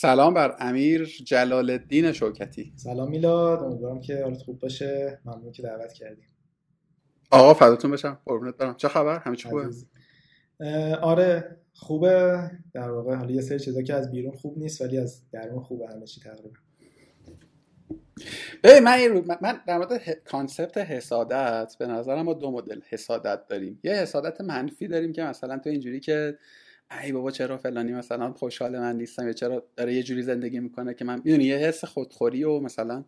سلام بر امیر جلال الدین شوکتی. سلام میلاد امیدوارم که حالت خوب باشه. ممنون که دعوت کردیم. آقا فداتون بشم. قربونت برم. چه خبر؟ همه چی خوبه؟ آره خوبه. در واقع حالا یه سری چیزا که از بیرون خوب نیست ولی از درون خوبه همه چی تقریبا. ببین من من در مورد کانسپت حسادت به نظرم ما دو مدل حسادت داریم. یه حسادت منفی داریم که مثلا تو اینجوری که ای بابا چرا فلانی مثلا خوشحال من نیستم؟ یا چرا داره یه جوری زندگی می‌کنه که من می‌دونی یه حس خودخوری و مثلا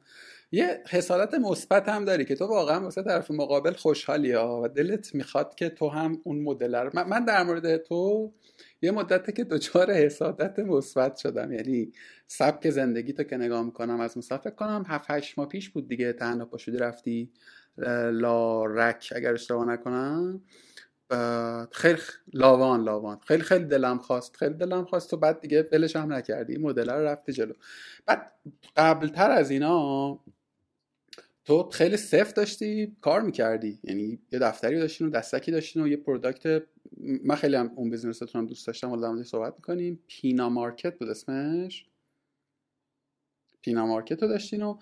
یه حسادت مثبت هم داری که تو واقعا واسه طرف مقابل خوشحالی ها و دلت می‌خواد که تو هم اون مدل رو من در مورد تو یه مدته که دچار حسادت مثبت شدم. یعنی سبک زندگی تو که نگاه می‌کنم از مسافر کنم هفت هشت ماه پیش بود دیگه تنها پاشودی رفتی لا رک اگر اشتباه نکنم. خیلی لاوان لاوان. خیلی خیلی دلم خواست. خیلی دلم خواست و بعد دیگه ولش هم نکردی. این مدل رو رفتی جلو. بعد قبلتر از اینا تو خیلی سفت داشتی کار می‌کردی. یعنی یه دفتری داشتین و دستکی داشتین و یه product. من خیلی هم اون business تون هم دوست داشتم. حالا در صحبت می‌کنیم. پینا مارکت بود اسمش. پینا مارکت رو داشتین و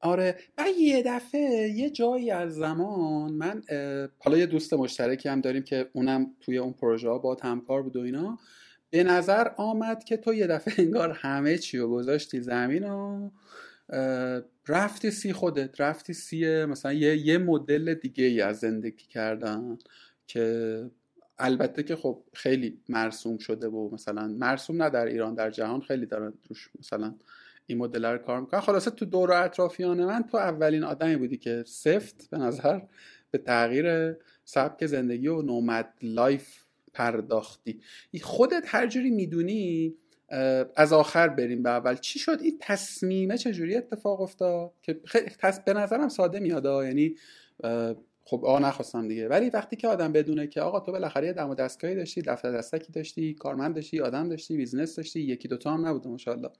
آره. بعد یه دفعه یه جایی از زمان من حالا یه دوست مشترکی هم داریم که اونم توی اون پروژه ها با همکار بود و اینا. به نظر آمد که تو یه دفعه انگار همه چی رو گذاشتی زمین و رفتی سی خودت رفتی سی مثلا یه, یه مدل دیگه ای از زندگی کردن که البته که خب خیلی مرسوم شده و مثلا مرسوم نه در ایران در جهان خیلی دارن روش مثلا این مدل رو کار می‌کنن خلاصه تو دور و اطرافیان من تو اولین آدمی بودی که سفت به نظر به تغییر سبک زندگی و nomad life پرداختی. خودت هر جوری می‌دونی از آخر بریم به اول. چی شد؟ این تصمیمه چجوری اتفاق افتاد؟ که خیلی به نظرم ساده میاد یعنی خب آقا نخواستم دیگه. ولی وقتی که آدم بدونه که آقا تو بالاخره یه دم دستگاهی داشتی دفتر دستکی داشتی کارمند داشتی آدم داشتی business داشتی یکی دوتا هم نبوده ماشاءالله.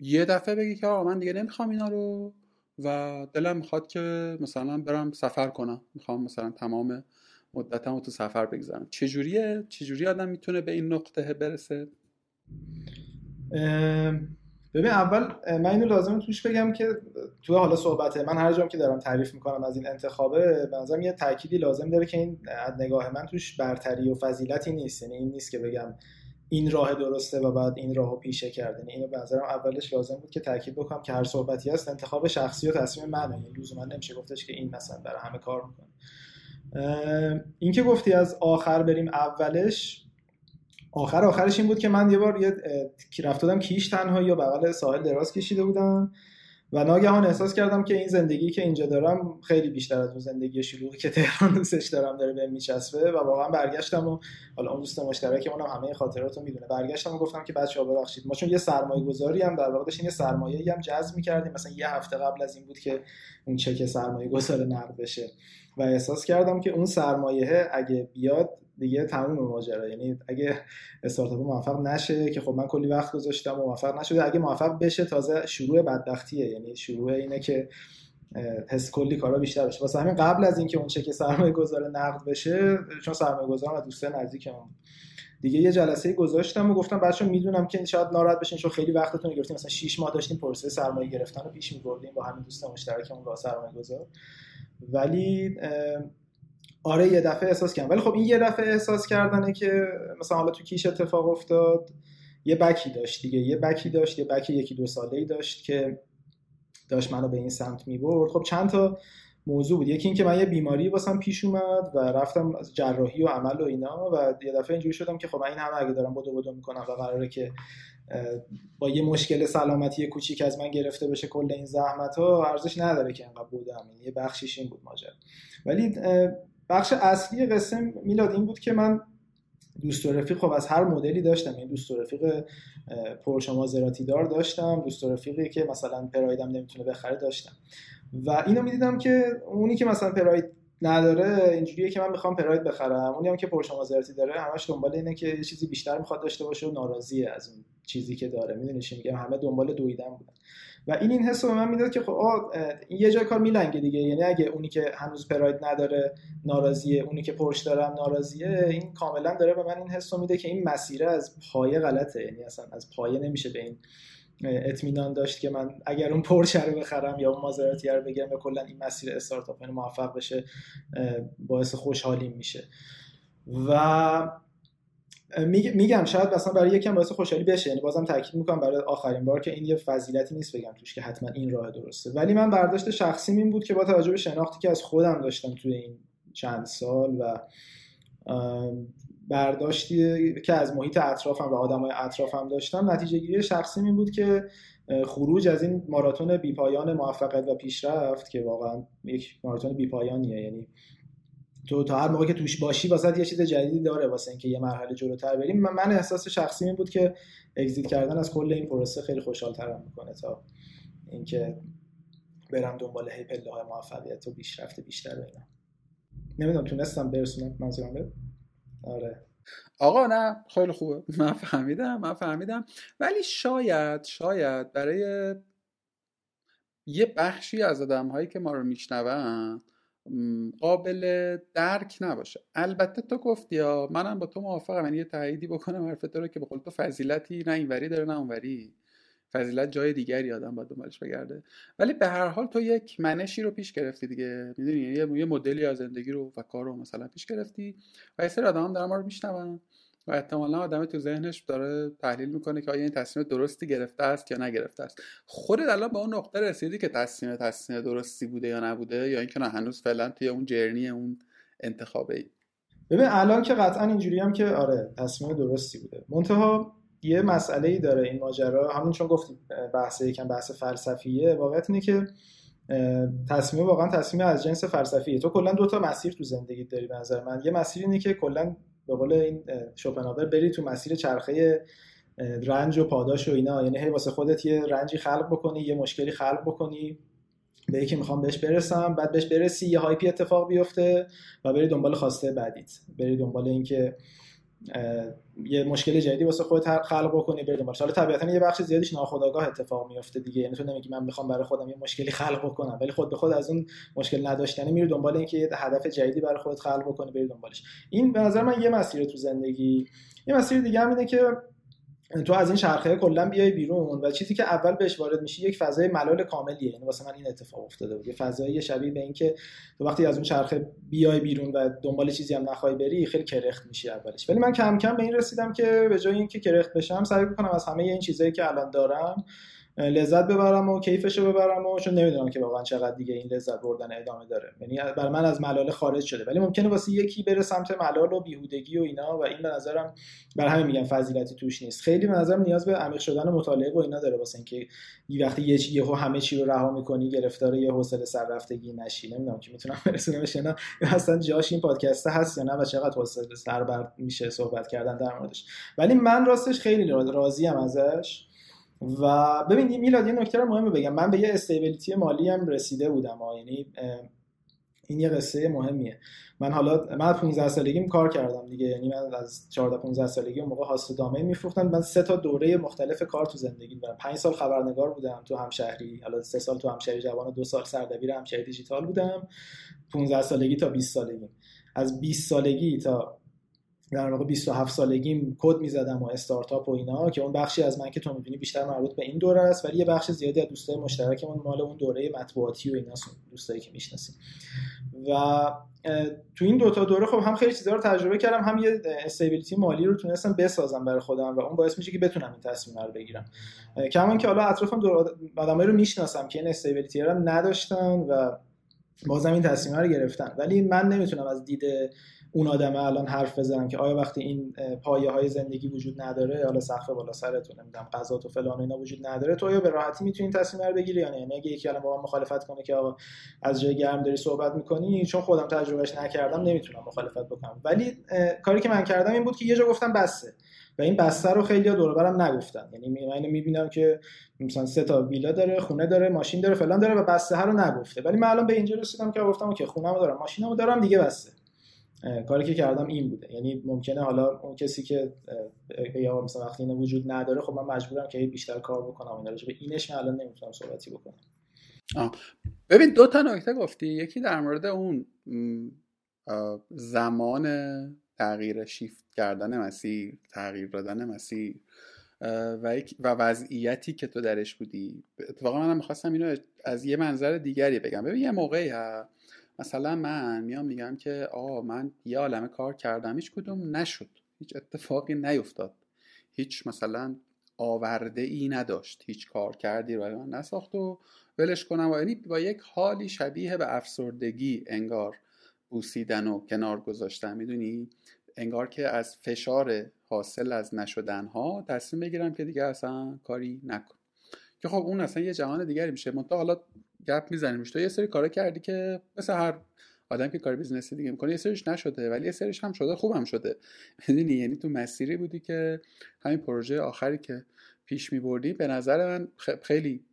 یه دفعه بگی که آقا من دیگه نمی‌خوام اینا رو و دلم می‌خواد که مثلا برم سفر کنم. می‌خوام مثلا تمام مدتم رو تو سفر بگذارم. چجوریه؟ چجوری آدم می‌تونه به این نقطه برسه؟ ببین اول من اینو لازم توش بگم که تو حالا صحبت من هر جام که دارم تعریف می‌کنم از این انتخابه به نظرم یه تأکیدی لازم داره که این از نگاه من توش برتری و فضیلتی نیست. یعنی این نیست که بگم این راه درسته و بعد این راهو پیشه کردن. اینو به نظرم اولش لازم بود که تاکید بکنم که هر صحبتی هست انتخاب شخصی و تصمیم منه. یعنی لزوما نمیشه گفتش که این مثلا برای همه کار می‌کنه. این که گفتی از آخر بریم اولش آخر آخرش این بود که من یه بار یه رفت دادم کیش تنها یا بغل ساحل دراز کشیده بودم. و ناگهان احساس کردم که این زندگی که اینجا دارم خیلی بیشتر از اون زندگی شلوغی که تهران دوستش دارم داره بهم میچسبه و واقعا برگشتم و حالا اون دوست مشترک اونم همه خاطرات رو می‌دونه. برگشتم و گفتم که بچه‌ها ببخشید. ما چون یه سرمایه گذاری هم در واقع داشتیم یه سرمایه هم جذب می‌کردیم. مثلا یه هفته قبل از این بود که اون چک سرمایه گذار نقد بشه. و احساس کردم که اون سرمایه اگه بیاد دیگه تموم ماجرا. یعنی اگه استارتاپ موفق نشه که خب من کلی وقت گذاشتم موفق نشده اگه موفق بشه تازه شروع بدبختیه. یعنی شروع اینه که حس کلی کارا بیشتر بشه. واسه همین قبل از اینکه اون چک سرمایه گذار نقد بشه چون سرمایه گذار و دوست نزدیکم دیگه یه جلسه گذاشتم و گفتم بچه می‌دونم که شاید ناراحت بشین چون خیلی وقتتون گرفتیم مثلا 6 ماه داشتیم پروسه سرمایه گرفتن رو پیش می‌بردیم با همین دوست مشترکمون با سرمایه گذار ولی آره یه دفعه احساس کردم. ولی خب این یه دفعه احساس کردنه که مثلا حالا تو کیش اتفاق افتاد یه بکی داشت دیگه. یه بکی داشت یه بکی یکی دو ساله ای داشت که داشت منو به این سمت می‌برد. خب چند تا موضوع بود. یکی اینکه من یه بیماری واسم پیش اومد و رفتم از جراحی و عمل و اینا و یه دفعه اینجوری شدم که خب من این همه اگه دارم بدو بدو می‌کنم و قراره که با یه مشکل سلامتی کوچیک از من گرفته بشه کل این زحمت ها ارزش نداره که انقدر بودم. یه بخشیش این بود ماجرا. ولی بخش اصلی قصه میلاد این بود که من دوست و رفیق خب از هر مدلی داشتم. این یعنی دوست و رفیق پرشما زراتی دار داشتم. دوست و رفیقی که مثلا پرایدم نمی‌تونه بخره داشتم. و اینو می‌دیدم که اونی که مثلا پراید نداره اینجوریه که من می‌خوام پراید بخرم. اونی هم که پرشما زراتی داره همش دنبال اینه که چیزی بیشتر می‌خواد داشته باشه و ناراضیه از اون چیزی که داره. می‌دونی چی میگم؟ همه دنبال دویدن بودن. و این این حس به من می‌داد که خب این یه جای کار میلنگه دیگه. یعنی اگه اونی که هنوز پراید نداره ناراضیه اونی که پرش دارم ناراضیه این کاملا داره به من این حس میده که این مسیره از پایه غلطه. یعنی اصلا از پایه نمیشه به این اطمینان داشت که من اگر اون پرشه رو بخرم یا اون مازراتی رو بگیرم و کلا این مسیر استارتاپ یعنی موفق بشه باعث خوشحالیم میشه. و میگم شاید مثلا برای یکم باعث خوشحالی بشه. یعنی بازم تاکید می‌کنم برای آخرین بار که این یه فضیلتی نیست بگم توش که حتما این راه درسته. ولی من برداشت شخصی این بود که با توجه به شناختی که از خودم داشتم توی این چند سال و برداشتی که از محیط اطرافم و آدمای اطرافم داشتم نتیجه گیری شخصی این بود که خروج از این ماراتون بیپایان موفقیت و پیشرفت که واقعا یک ماراتون بیپایانیه. یعنی تو تا هر موقع که توش باشی واسه یه چیز جدیدی داره واسه اینکه یه مرحله جلوتر بریم. من احساس شخصی این بود که اگزییت کردن از کل این پروسه خیلی خوشحال‌ترم می‌کنه تا اینکه برم دنبال هی پله های موفقیت و پیشرفت بیشتر اینا. نمی‌دونم تونستم برسونم منظورم به آره. آقا نه خیلی خوبه. من فهمیدم من فهمیدم. ولی شاید شاید برای یه بخشی از آدم هایی که ما رو میشنون قابل درک نباشه. البته تو گفتی یا منم با تو موافقم. یعنی یه تاییدی بکنم حرفت رو که به قول تو فضیلتی نه اینوری داره نه اونوری. فضیلت جای دیگری آدم باید دنبالش بگرده. ولی به هر حال تو یک منشی رو پیش گرفتی دیگه. می‌دونی؟ یه مدلی از زندگی رو و کار رو مثلا پیش گرفتی. و یه سری آدم هم دارن ما رو میشنون. و احتمالا آدم تو ذهنش داره تحلیل می‌کنه که آیا این تصمیم درستی گرفته است یا نگرفته است. خودت الان به اون نقطه رسیدی که تصمیم تصمیم درستی بوده یا نبوده یا اینکه نه هنوز فعلا توی اون جرنی اون انتخابه ای ببین الان که قطعا اینجوری هم که آره تصمیم درستی بوده. منتها یه مسئله ای داره این ماجرا. همون چون گفتی بحث یکم بحث فلسفیه واقعیت اینه که تصمیم واقعا تصمیم از جنس فلسفیه. تو کلا دو تا مسیر تو زندگی داری به نظر من. یه مسیر اینه که کلا به قول این شوپنهاور بری تو مسیر چرخه رنج و پاداش و اینا. یعنی هی واسه خودت یه رنجی خلق بکنی یه مشکلی خلق بکنی. به یکی می‌خوام بهش برسم بعد بهش برسی یه هایپی اتفاق بیفته و بری دنبال خواسته بعدیت. بری دنبال اینکه یه مشکل جدیدی واسه خودت خلق بکنی بریم باشه حالا طبیعتا یه بخش زیادیش ناخودآگاه اتفاق میفته دیگه. یعنی تو نمیگی من می‌خوام برای خودم یه مشکلی خلق بکنم ولی خود به خود از اون مشکل نداشتنی میری دنبال اینکه یه هدف جدیدی برای خودت خلق بکنی بری دنبالش. این به نظر من یه مسیر تو زندگی. یه مسیر دیگه هم اینه که تو از این شرخه کلا بیای بیرون و چیزی که اول بهش وارد میشی یک فضای ملال کاملیه. یعنی واسه من این اتفاق افتاده بود. یه فضایی شبیه به اینکه تو وقتی از اون چرخه بیای بیرون و دنبال چیزی هم نخوای بری خیلی کرخت میشی اولش. ولی من کم کم به این رسیدم که به جای اینکه کرخت بشم سعی کنم از همه این چیزایی که الان دارم لذت ببرم و کیفشو ببرم و چون نمی‌دونم که واقعا چقدر دیگه این لذت بردن ادامه داره. یعنی بر من از ملال خارج شده. ولی ممکنه واسه یکی بره سمت ملال و بیهودگی و اینا و این به نظرم بر همین میگم فضیلتی توش نیست. خیلی به نظرم نیاز به عمیق شدن و مطالعه و اینا داره واسه اینکه یه وقتی یه چی یهو همه چی رو رها می‌کنی گرفتار یه حوصله سررفتگی نشی. نمی‌دونم که می‌تونم برسونمش نه اصلا جاش این پادکست هست یا نه و چقدر حوصله سر میشه صحبت کردن در موردش. ولی من راستش خیلی راضیم ازش. و ببین میلاد یه نکته رو بگم. من به یه استیبیلیتی مالی هم رسیده بودم یعنی این یه قصه مهمیه. من حالا من 15 سالگیم کار کردم دیگه. یعنی من از 14 15 سالگی اون موقع هاست دامین میفروختم. من سه تا دوره مختلف کار تو زندگی دارم. 5 سال خبرنگار بودم تو همشهری. حالا سه سال تو همشهری جوان و دو سال سردبیر همشهری دیجیتال بودم. 15 سالگی تا 20 سالگی از 20 سالگی تا در واقع 27 سالگیم کد می‌زدم و استارتاپ و اینا که اون بخشی از من که تو می‌بینی بیشتر مربوط به این دوره است ولی یه بخش زیادی از دوستای مشترکمون مال اون دوره مطبوعاتی و اینا دوستایی که می‌شناسیم. و تو این دوتا دوره خب هم خیلی چیزا رو تجربه کردم هم یه استیبیلیتی مالی رو تونستم بسازم برای خودم و اون باعث میشه که بتونم این تصمیم رو بگیرم. کما که حالا اطرافم آدمایی رو می‌شناسم که این استیبیلیتی رو نداشتن و بازم این تصمیم رو گرفتن. ولی من نمی‌تونم از دید اون آدم الان حرف بزنم که آیا وقتی این پایه های زندگی وجود نداره حالا سقف بالا سرتون نمی‌دونم غذا و فلان اینا وجود نداره تو آیا به راحتی می‌تونی تصمیم رو بگیری یا نه؟ یعنی اگه یکی الان با من مخالفت کنه که آقا از جای گرم داری صحبت می‌کنی چون خودم تجربهش نکردم نمی‌تونم مخالفت بکنم. ولی کاری که من کردم این بود که یه جا گفتم بسه. و این بسته رو خیلی دور برم نگفتن. یعنی من اینو می‌بینم که مثلا سه تا ویلا داره خونه داره ماشین داره فلان داره و بسته رو نگفته. ولی من الان به اینجا رسیدم که گفتم که خونه‌مو دارم ماشینمو دارم دیگه بسته. کاری که کردم این بوده. یعنی ممکنه حالا اون کسی که یا مثلا وقتی اینو وجود نداره خب من مجبورم که بیشتر کار بکنم. اینا به اینش من الان نمی‌تونم صحبتی بکنم. آه. ببین دو تا نکته گفتی. یکی در مورد اون زمان تغییر شیفت کردن مسیر تغییر دادن مسیر و, و وضعیتی که تو درش بودی. اتفاقا منم می‌خواستم اینو از یه منظر دیگری بگم. ببین یه موقعی ها مثلا من میام میگم که آه من یه عالمه کار کردم هیچ کدوم نشد. هیچ اتفاقی نیفتاد. هیچ مثلا آورده ای نداشت. هیچ کار کردی رو من نساخت و ولش کنم. و یعنی با یک حالی شبیه به افسردگی انگار بوسیدن و کنار گذاشتن. می‌دونی؟ انگار که از فشار حاصل از نشدن ها تصمیم بگیرم که دیگه اصلا کاری نکن که خب اون اصلا یه جهان دیگری میشه. منتها حالا گپ می‌زنیم تو یه سری کارا کردی که مثل هر آدم که کار business ی دیگه می‌کنه یه سریش نشده ولی یه سریش هم شده خوبم شده. می‌دونی؟ یعنی تو مسیری بودی که همین پروژه آخری که پیش میبردی به نظر من خیلی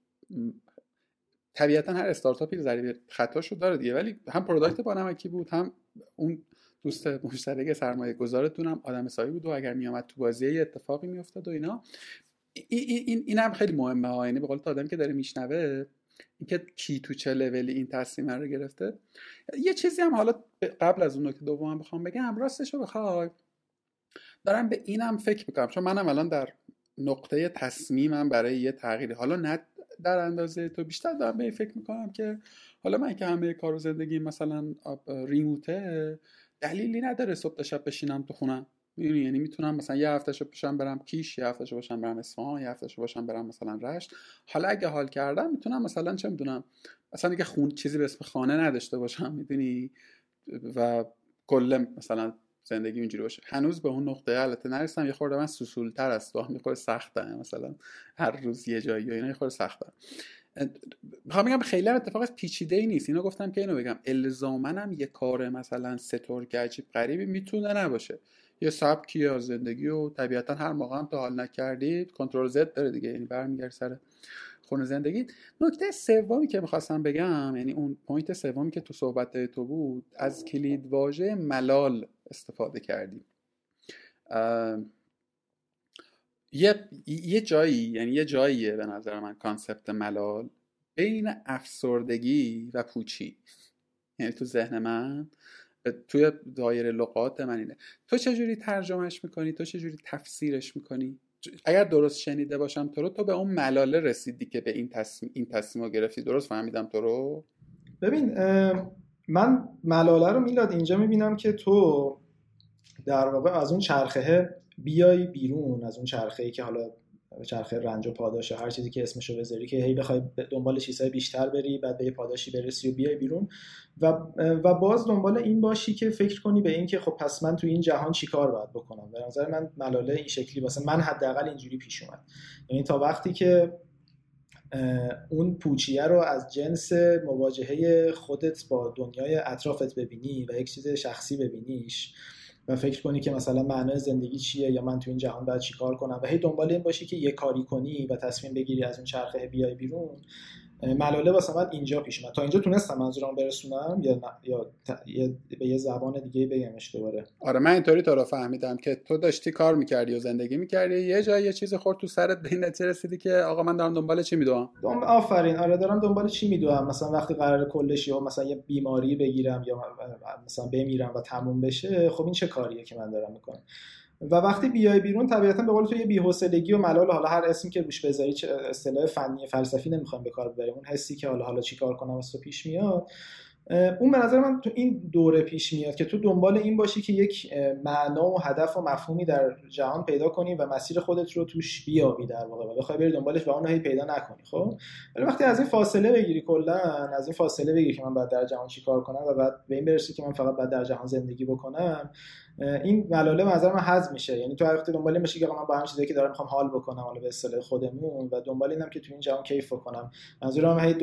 طبیعتا هر استارتاپی ضریب خطاشو داره دیگه. ولی هم product با نمکی بود هم اون دوست مشترک سرمایه گذارتون هم آدم حسابی بود و اگر میامد تو بازی یه اتفاقی میافتاد و اینا. این, این, این هم خیلی مهمه ها. یعنی به قول آدمی که داره میشنوه اینکه کی تو چه لولی این تصمیم رو گرفته. یه چیزی هم حالا قبل از اون نکته دوم بخوام بگم راستش رو بخوای. دارم به اینم فکر می‌کنم چون منم الان در نقطه تصمیمم برای یه تغییری. حالا نه در اندازه تو بیشتر دارم به این فکر می‌کنم که حالا من که همه کار و زندگی مثلا ریموته دلیلی نداره صبح تا شب بشینم تو خونم. یعنی می‌تونم مثلا یه هفتهشو باشم برم کیش یه هفتهشو باشم برم اصفهان یه هفتهشو باشم برم مثلا رشت. حالا اگه حال کردم می‌تونم مثلا چه می‌دونم؟ مثلا دیگه خون چیزی به اسم خانه نداشته باشم می‌دونی؟ و کل مثلا زندگی اینجوری باشه. هنوز به اون نقطه البته نرسیدم. یه خورده من سوسولتر است. و یه خورده سخته. مثلا هر روز یه جایی اینا یه خورده سخته. می‌خوام بگم خیلی هم اتفاق پیچیده ای نیست. اینو گفتم که اینو بگم. الزاما یه کار مثلا سترگ عجیب غریبی می‌تونه نباشه. یه سبکی یا زندگی و طبیعتا هر موقع هم تا حال نکردید Ctrl Z داره دیگه یعنی برمیگرده سر خونه زندگی. نکته سومی که می‌خواستم بگم یعنی اون point سومی که تو صحبت تو بود از کلید واژه ملال استفاده کردیم. یه یه جایی یعنی یه جاییه به نظر من کانسپت ملال بین افسردگی و پوچی. یعنی تو ذهن من توی دایره لغات من اینه. تو چجوری ترجمهش می‌کنی؟ تو چجوری تفسیرش می‌کنی؟ اگر درست شنیده باشم تو رو تو به اون ملاله رسیدی که به این تصمیم این تصمیم رو گرفتی. درست فهمیدم تو رو؟ ببین من ملاله رو میلاد اینجا می‌بینم که تو در واقع از اون چرخه بیای بیرون از اون چرخه ای که حالا چرخه رنج و پاداش هر چیزی که اسمشو بذاری که هی بخوای دنبال چیزهای بیشتر بری بعد به یه پاداشی برسی و بیای بیرون. و و باز دنبال این باشی که فکر کنی به این که خب پس من تو این جهان چیکار باید بکنم؟ به نظر من ملاله این شکلی واسه من حداقل اینجوری پیش اومد. یعنی تا وقتی که اون پوچیه رو از جنس مواجهه خودت با دنیای اطرافت ببینی و یک چیز شخصی ببینیش و فکر کنی که مثلا معنای زندگی چیه یا من تو این جهان باید چیکار کنم و هی دنبال این باشی که یه کاری کنی و تصمیم بگیری از اون چرخه بیای بیرون. ملاله واسه من اینجا پیش اومد. تا اینجا تونستم منظورم برسونم؟ یا یا به یه زبان دیگه بگمش دوباره. آره من اینطوری تو رو فهمیدم که تو داشتی کار می‌کردی و زندگی می‌کردی. یه جای یه چیز خورد تو سرت به این رسیدی که آقا من دارم دنبال چی میدوام؟ دنب... آفرین. آره دارم دنبال چی میدوام؟ مثلا وقتی قرار کلش یا مثلا یه بیماری بگیرم یا مثلا بمیرم و تموم بشه خب این چه کاریه که من دارم می‌کنم؟ و وقتی بیای بیرون طبیعتا به قول تو یه بی‌حوصلگی و ملال حالا هر اسمی که روش بذاری اصطلاح فنی فلسفی نمی‌خوام به کار ببریم. اون حسی که حالا حالا چیکار کنم تو پیش میاد. اون به نظر من تو این دوره پیش میاد که تو دنبال این باشی که یک معنا و هدف و مفهومی در جهان پیدا کنی و مسیر خودت رو توش بیابی در واقع. بخوای بری دنبالش و اون هی پیدا نکنی خب؟ ولی وقتی از این فاصله بگیری کلا از این فاصله بگیری که من باید در جهان چیکار کنم و بعد به این برسی که من فقط باید در جهان زندگی بکنم این ملاله نظر من حذف میشه. یعنی تو وقتی دنبال میشه که من با هم چیزایی که دارم می‌خوام حال بکنم حالا به اصطلاح خودمون و دنبال اینم که تو این جهان کیف بکنم. منظورم هی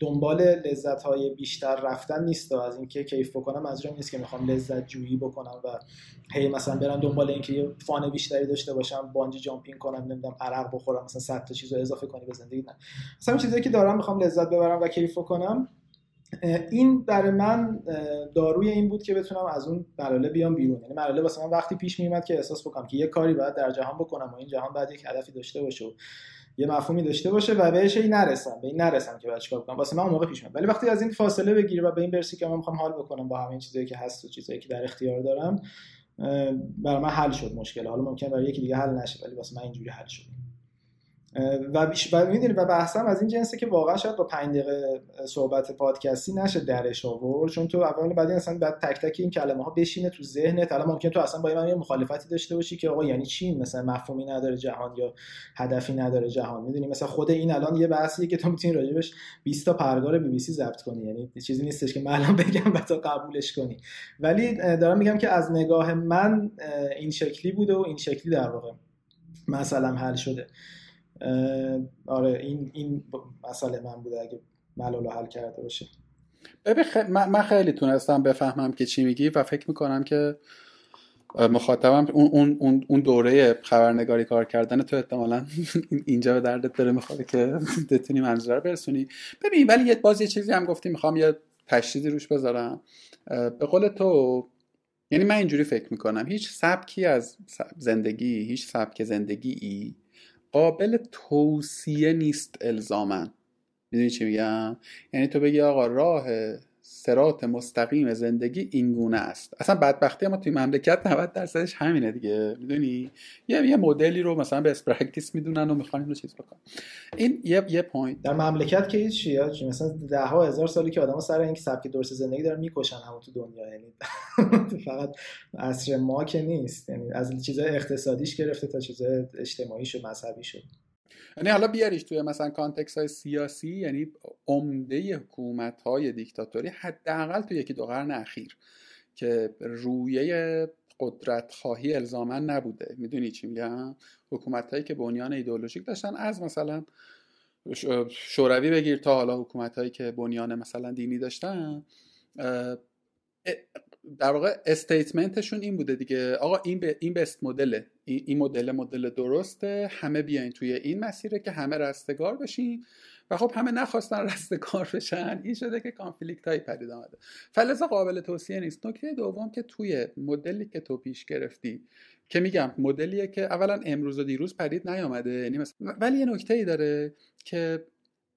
دنبال لذت های بیشتر رفتن نیست از اینکه کیف بکنم منظورم نیست که می‌خوام لذت جویی بکنم و هی مثلا برم دنبال اینکه یه فان بیشتری داشته باشم بانجی جامپینگ کنم نمی‌دونم عرق بخورم مثلا 100 تا چیزو اضافه کنی به زندگی. نه. مثلا چیزایی که دارم می‌خوام لذت ببرم و کیف بکنم این برای من داروی این بود که بتونم از اون مراله بیام بیرون. یعنی مراله واسه من وقتی پیش میومد که احساس بکنم که یه کاری باید در جهان بکنم و این جهان باید یک هدفی داشته باشه و یه مفهومی داشته باشه و بهش این نرسم به این نرسم که باید چیکار کنم واسه من اون موقع پیش میاد ولی وقتی از این فاصله بگیری و به این برسی که من می‌خوام حال بکنم با همین چیزایی که هست و چیزایی که در اختیار دارم برای من حل شد مشکل. حالا ممکن برای یکی دیگه حل نشه ولی واسه من اینجوری حل شد. و بیش و می‌دونی و بحثم از این جنسه که واقعا شاید با 5 دقیقه صحبت پادکستی نشه درش آورد چون تو اول بعد اصلا بعد تک تک این کلمه ها بشینه تو ذهنت. حالا ممکن تو اصلا با من یه مخالفتی داشته باشی که آقا یعنی چی؟ مثلا مفهومی نداره جهان یا هدفی نداره جهان. می‌دونی مثلا خود این الان یه بحثیه که تو می‌تونی راجبش 20 تا پرگار بی بی سی ضبط کنی. یعنی چیزی نیستش که من الان بگم و تو قبولش کنی. ولی دارم میگم که از نگاه من این شکلی بوده و این شکلی در واقع مثلا حل شده. آره این این مسئله من بوده اگه ملال حل کرده باشه. ببین من خیلی تونستم بفهمم که چی میگی و فکر می‌کنم که مخاطبم اون, اون, اون دوره خبرنگاری کار کردن تو احتمالا اینجا به دردت داره می‌خوره که بتونی منظور رو برسونی. ببین ولی یه باز یه چیزی هم گفتی می‌خوام یه تشدیدی روش بذارم. به قول تو یعنی من اینجوری فکر می‌کنم هیچ سبکی از زندگی هیچ سبک زندگی ای قابل توصیه نیست الزاما می‌دونی چی میگم؟ یعنی تو بگی آقا راه صراط مستقیم زندگی این گونه است. اصلا بدبختی ما توی مملکت 90 درصدش همینه دیگه. می‌دونی؟ یه یه مدلی رو مثلا best practice می‌دونن و می‌خوان اینو چیز بکنن. این یه یه point در مملکت که هیچ چی مثلا ده ها هزار سالی که آدما سر این سبک درست زندگی دارن می‌کشن همون تو دنیا. یعنی فقط عصر ما که نیست. یعنی از چیزای اقتصادیش گرفته تا چیزای اجتماعیش و مذهبیش. یعنی حالا بیاریش توی مثلا کانتکس های سیاسی یعنی عمده حکومت های دیکتاتوری حداقل توی یکی دو قرن اخیر که رویه قدرت خواهی الزامن نبوده. می‌دونی چی میگم؟ حکومت هایی که بنیان ایدئولوژیک داشتن از مثلا شوروی بگیر تا حالا حکومت هایی که بنیان مثلا دینی داشتن در واقع استیتمنتشون این بوده دیگه. آقا این به این بست مدله این مدل مدل درسته. همه بیاین توی این مسیره که همه رستگار بشین. و خب همه نخواستن رستگار بشن. این شده که کانفلیکت هایی پدید آمده. فلزا قابل توصیه نیست. نکته دوم که توی مدلی که تو پیش گرفتی که میگم مدلیه که اولا امروز و دیروز پدید نیامده. یعنی ولی یه نکته ای داره که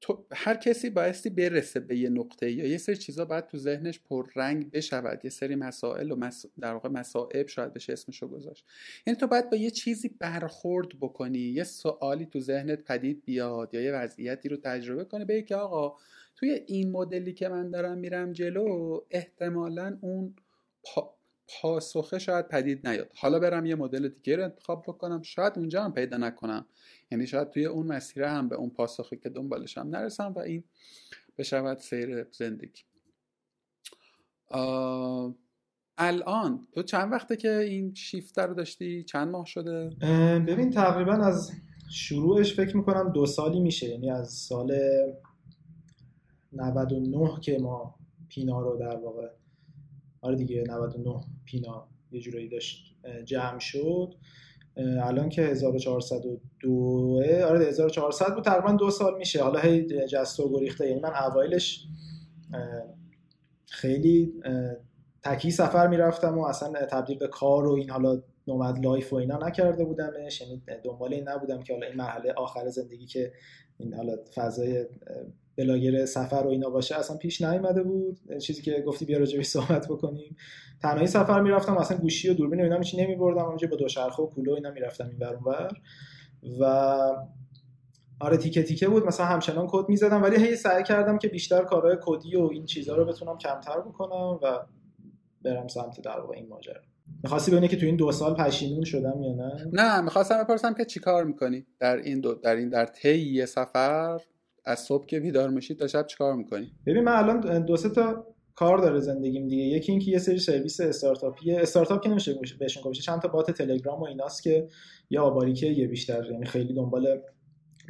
تو هر کسی بایستی برسه به یه نقطه یا یه سری چیزا باید تو ذهنش پررنگ بشود. یه سری مسائل و در واقع مسائب شاید بشه اسمشو گذاشت. یعنی تو باید با یه چیزی برخورد بکنی یه سوالی تو ذهنت پدید بیاد یا یه وضعیتی رو تجربه کنی به که آقا توی این مدلی که من دارم میرم جلو احتمالا اون پا... پاسخه شاید پدید نیاد. حالا برم یه مدل دیگه رو انتخاب بکنم. شاید اونجا هم پیدا نکنم. یعنی شاید توی اون مسیره هم به اون پاسخی که دنبالش هم نرسم و این بشود سیر زندگی. الان تو چند وقته که این شیفت رو داشتی؟ چند ماه شده؟ ببین تقریبا از شروعش فکر می‌کنم دو سالی میشه. یعنی از سال 99 که ما پینا رو در واقع آره دیگه 99 پینا یه جورایی داشت جمع شد. الان که 1402 آره 1400 بود تقریبا دو سال میشه. حالا هی جست و گریخته یعنی من اوایلش خیلی تکی سفر می‌رفتم و اصلا تبدیل به کار و این حالا nomad life و اینا نکرده بودمش. یعنی دنبال این نبودم که حالا این مرحله آخر زندگی که این حالا فضای بلاگر سفر و اینا باشه اصلا پیش نیومده بود. چیزی که گفتی بیا راجع صحبت بکنیم. تنهایی سفر می‌رفتم اصلا گوشی و دوربین و اینا نمی نمیبردم. اونجا با دوچرخه و کوله و اینا می‌رفتم این ور اونور و آره تیکه تیکه بود. مثلا همچنان کد می‌زدم ولی هی سعی کردم که بیشتر کارهای کدی و این چیزها رو بتونم کمتر بکنم و برم سمت در واقع این ماجرا. می‌خواستی ببینی که تو این دو سال پشیمون شدم یا نه؟ نه می‌خواستم بپرسم که چیکار می‌کنی در این دو در این در طی سفر؟ از صبح که بیدار میشید تا شب چیکار می‌کنی؟ ببین من الان دو سه تا کار داره زندگیم دیگه. یکی اینکه یه سری سرویس استارتاپی استارتاپ که نمیشه بهشون گفت چند تا بات تلگرام و ایناست که یه آباریکه یه بیشتر یعنی خیلی دنبال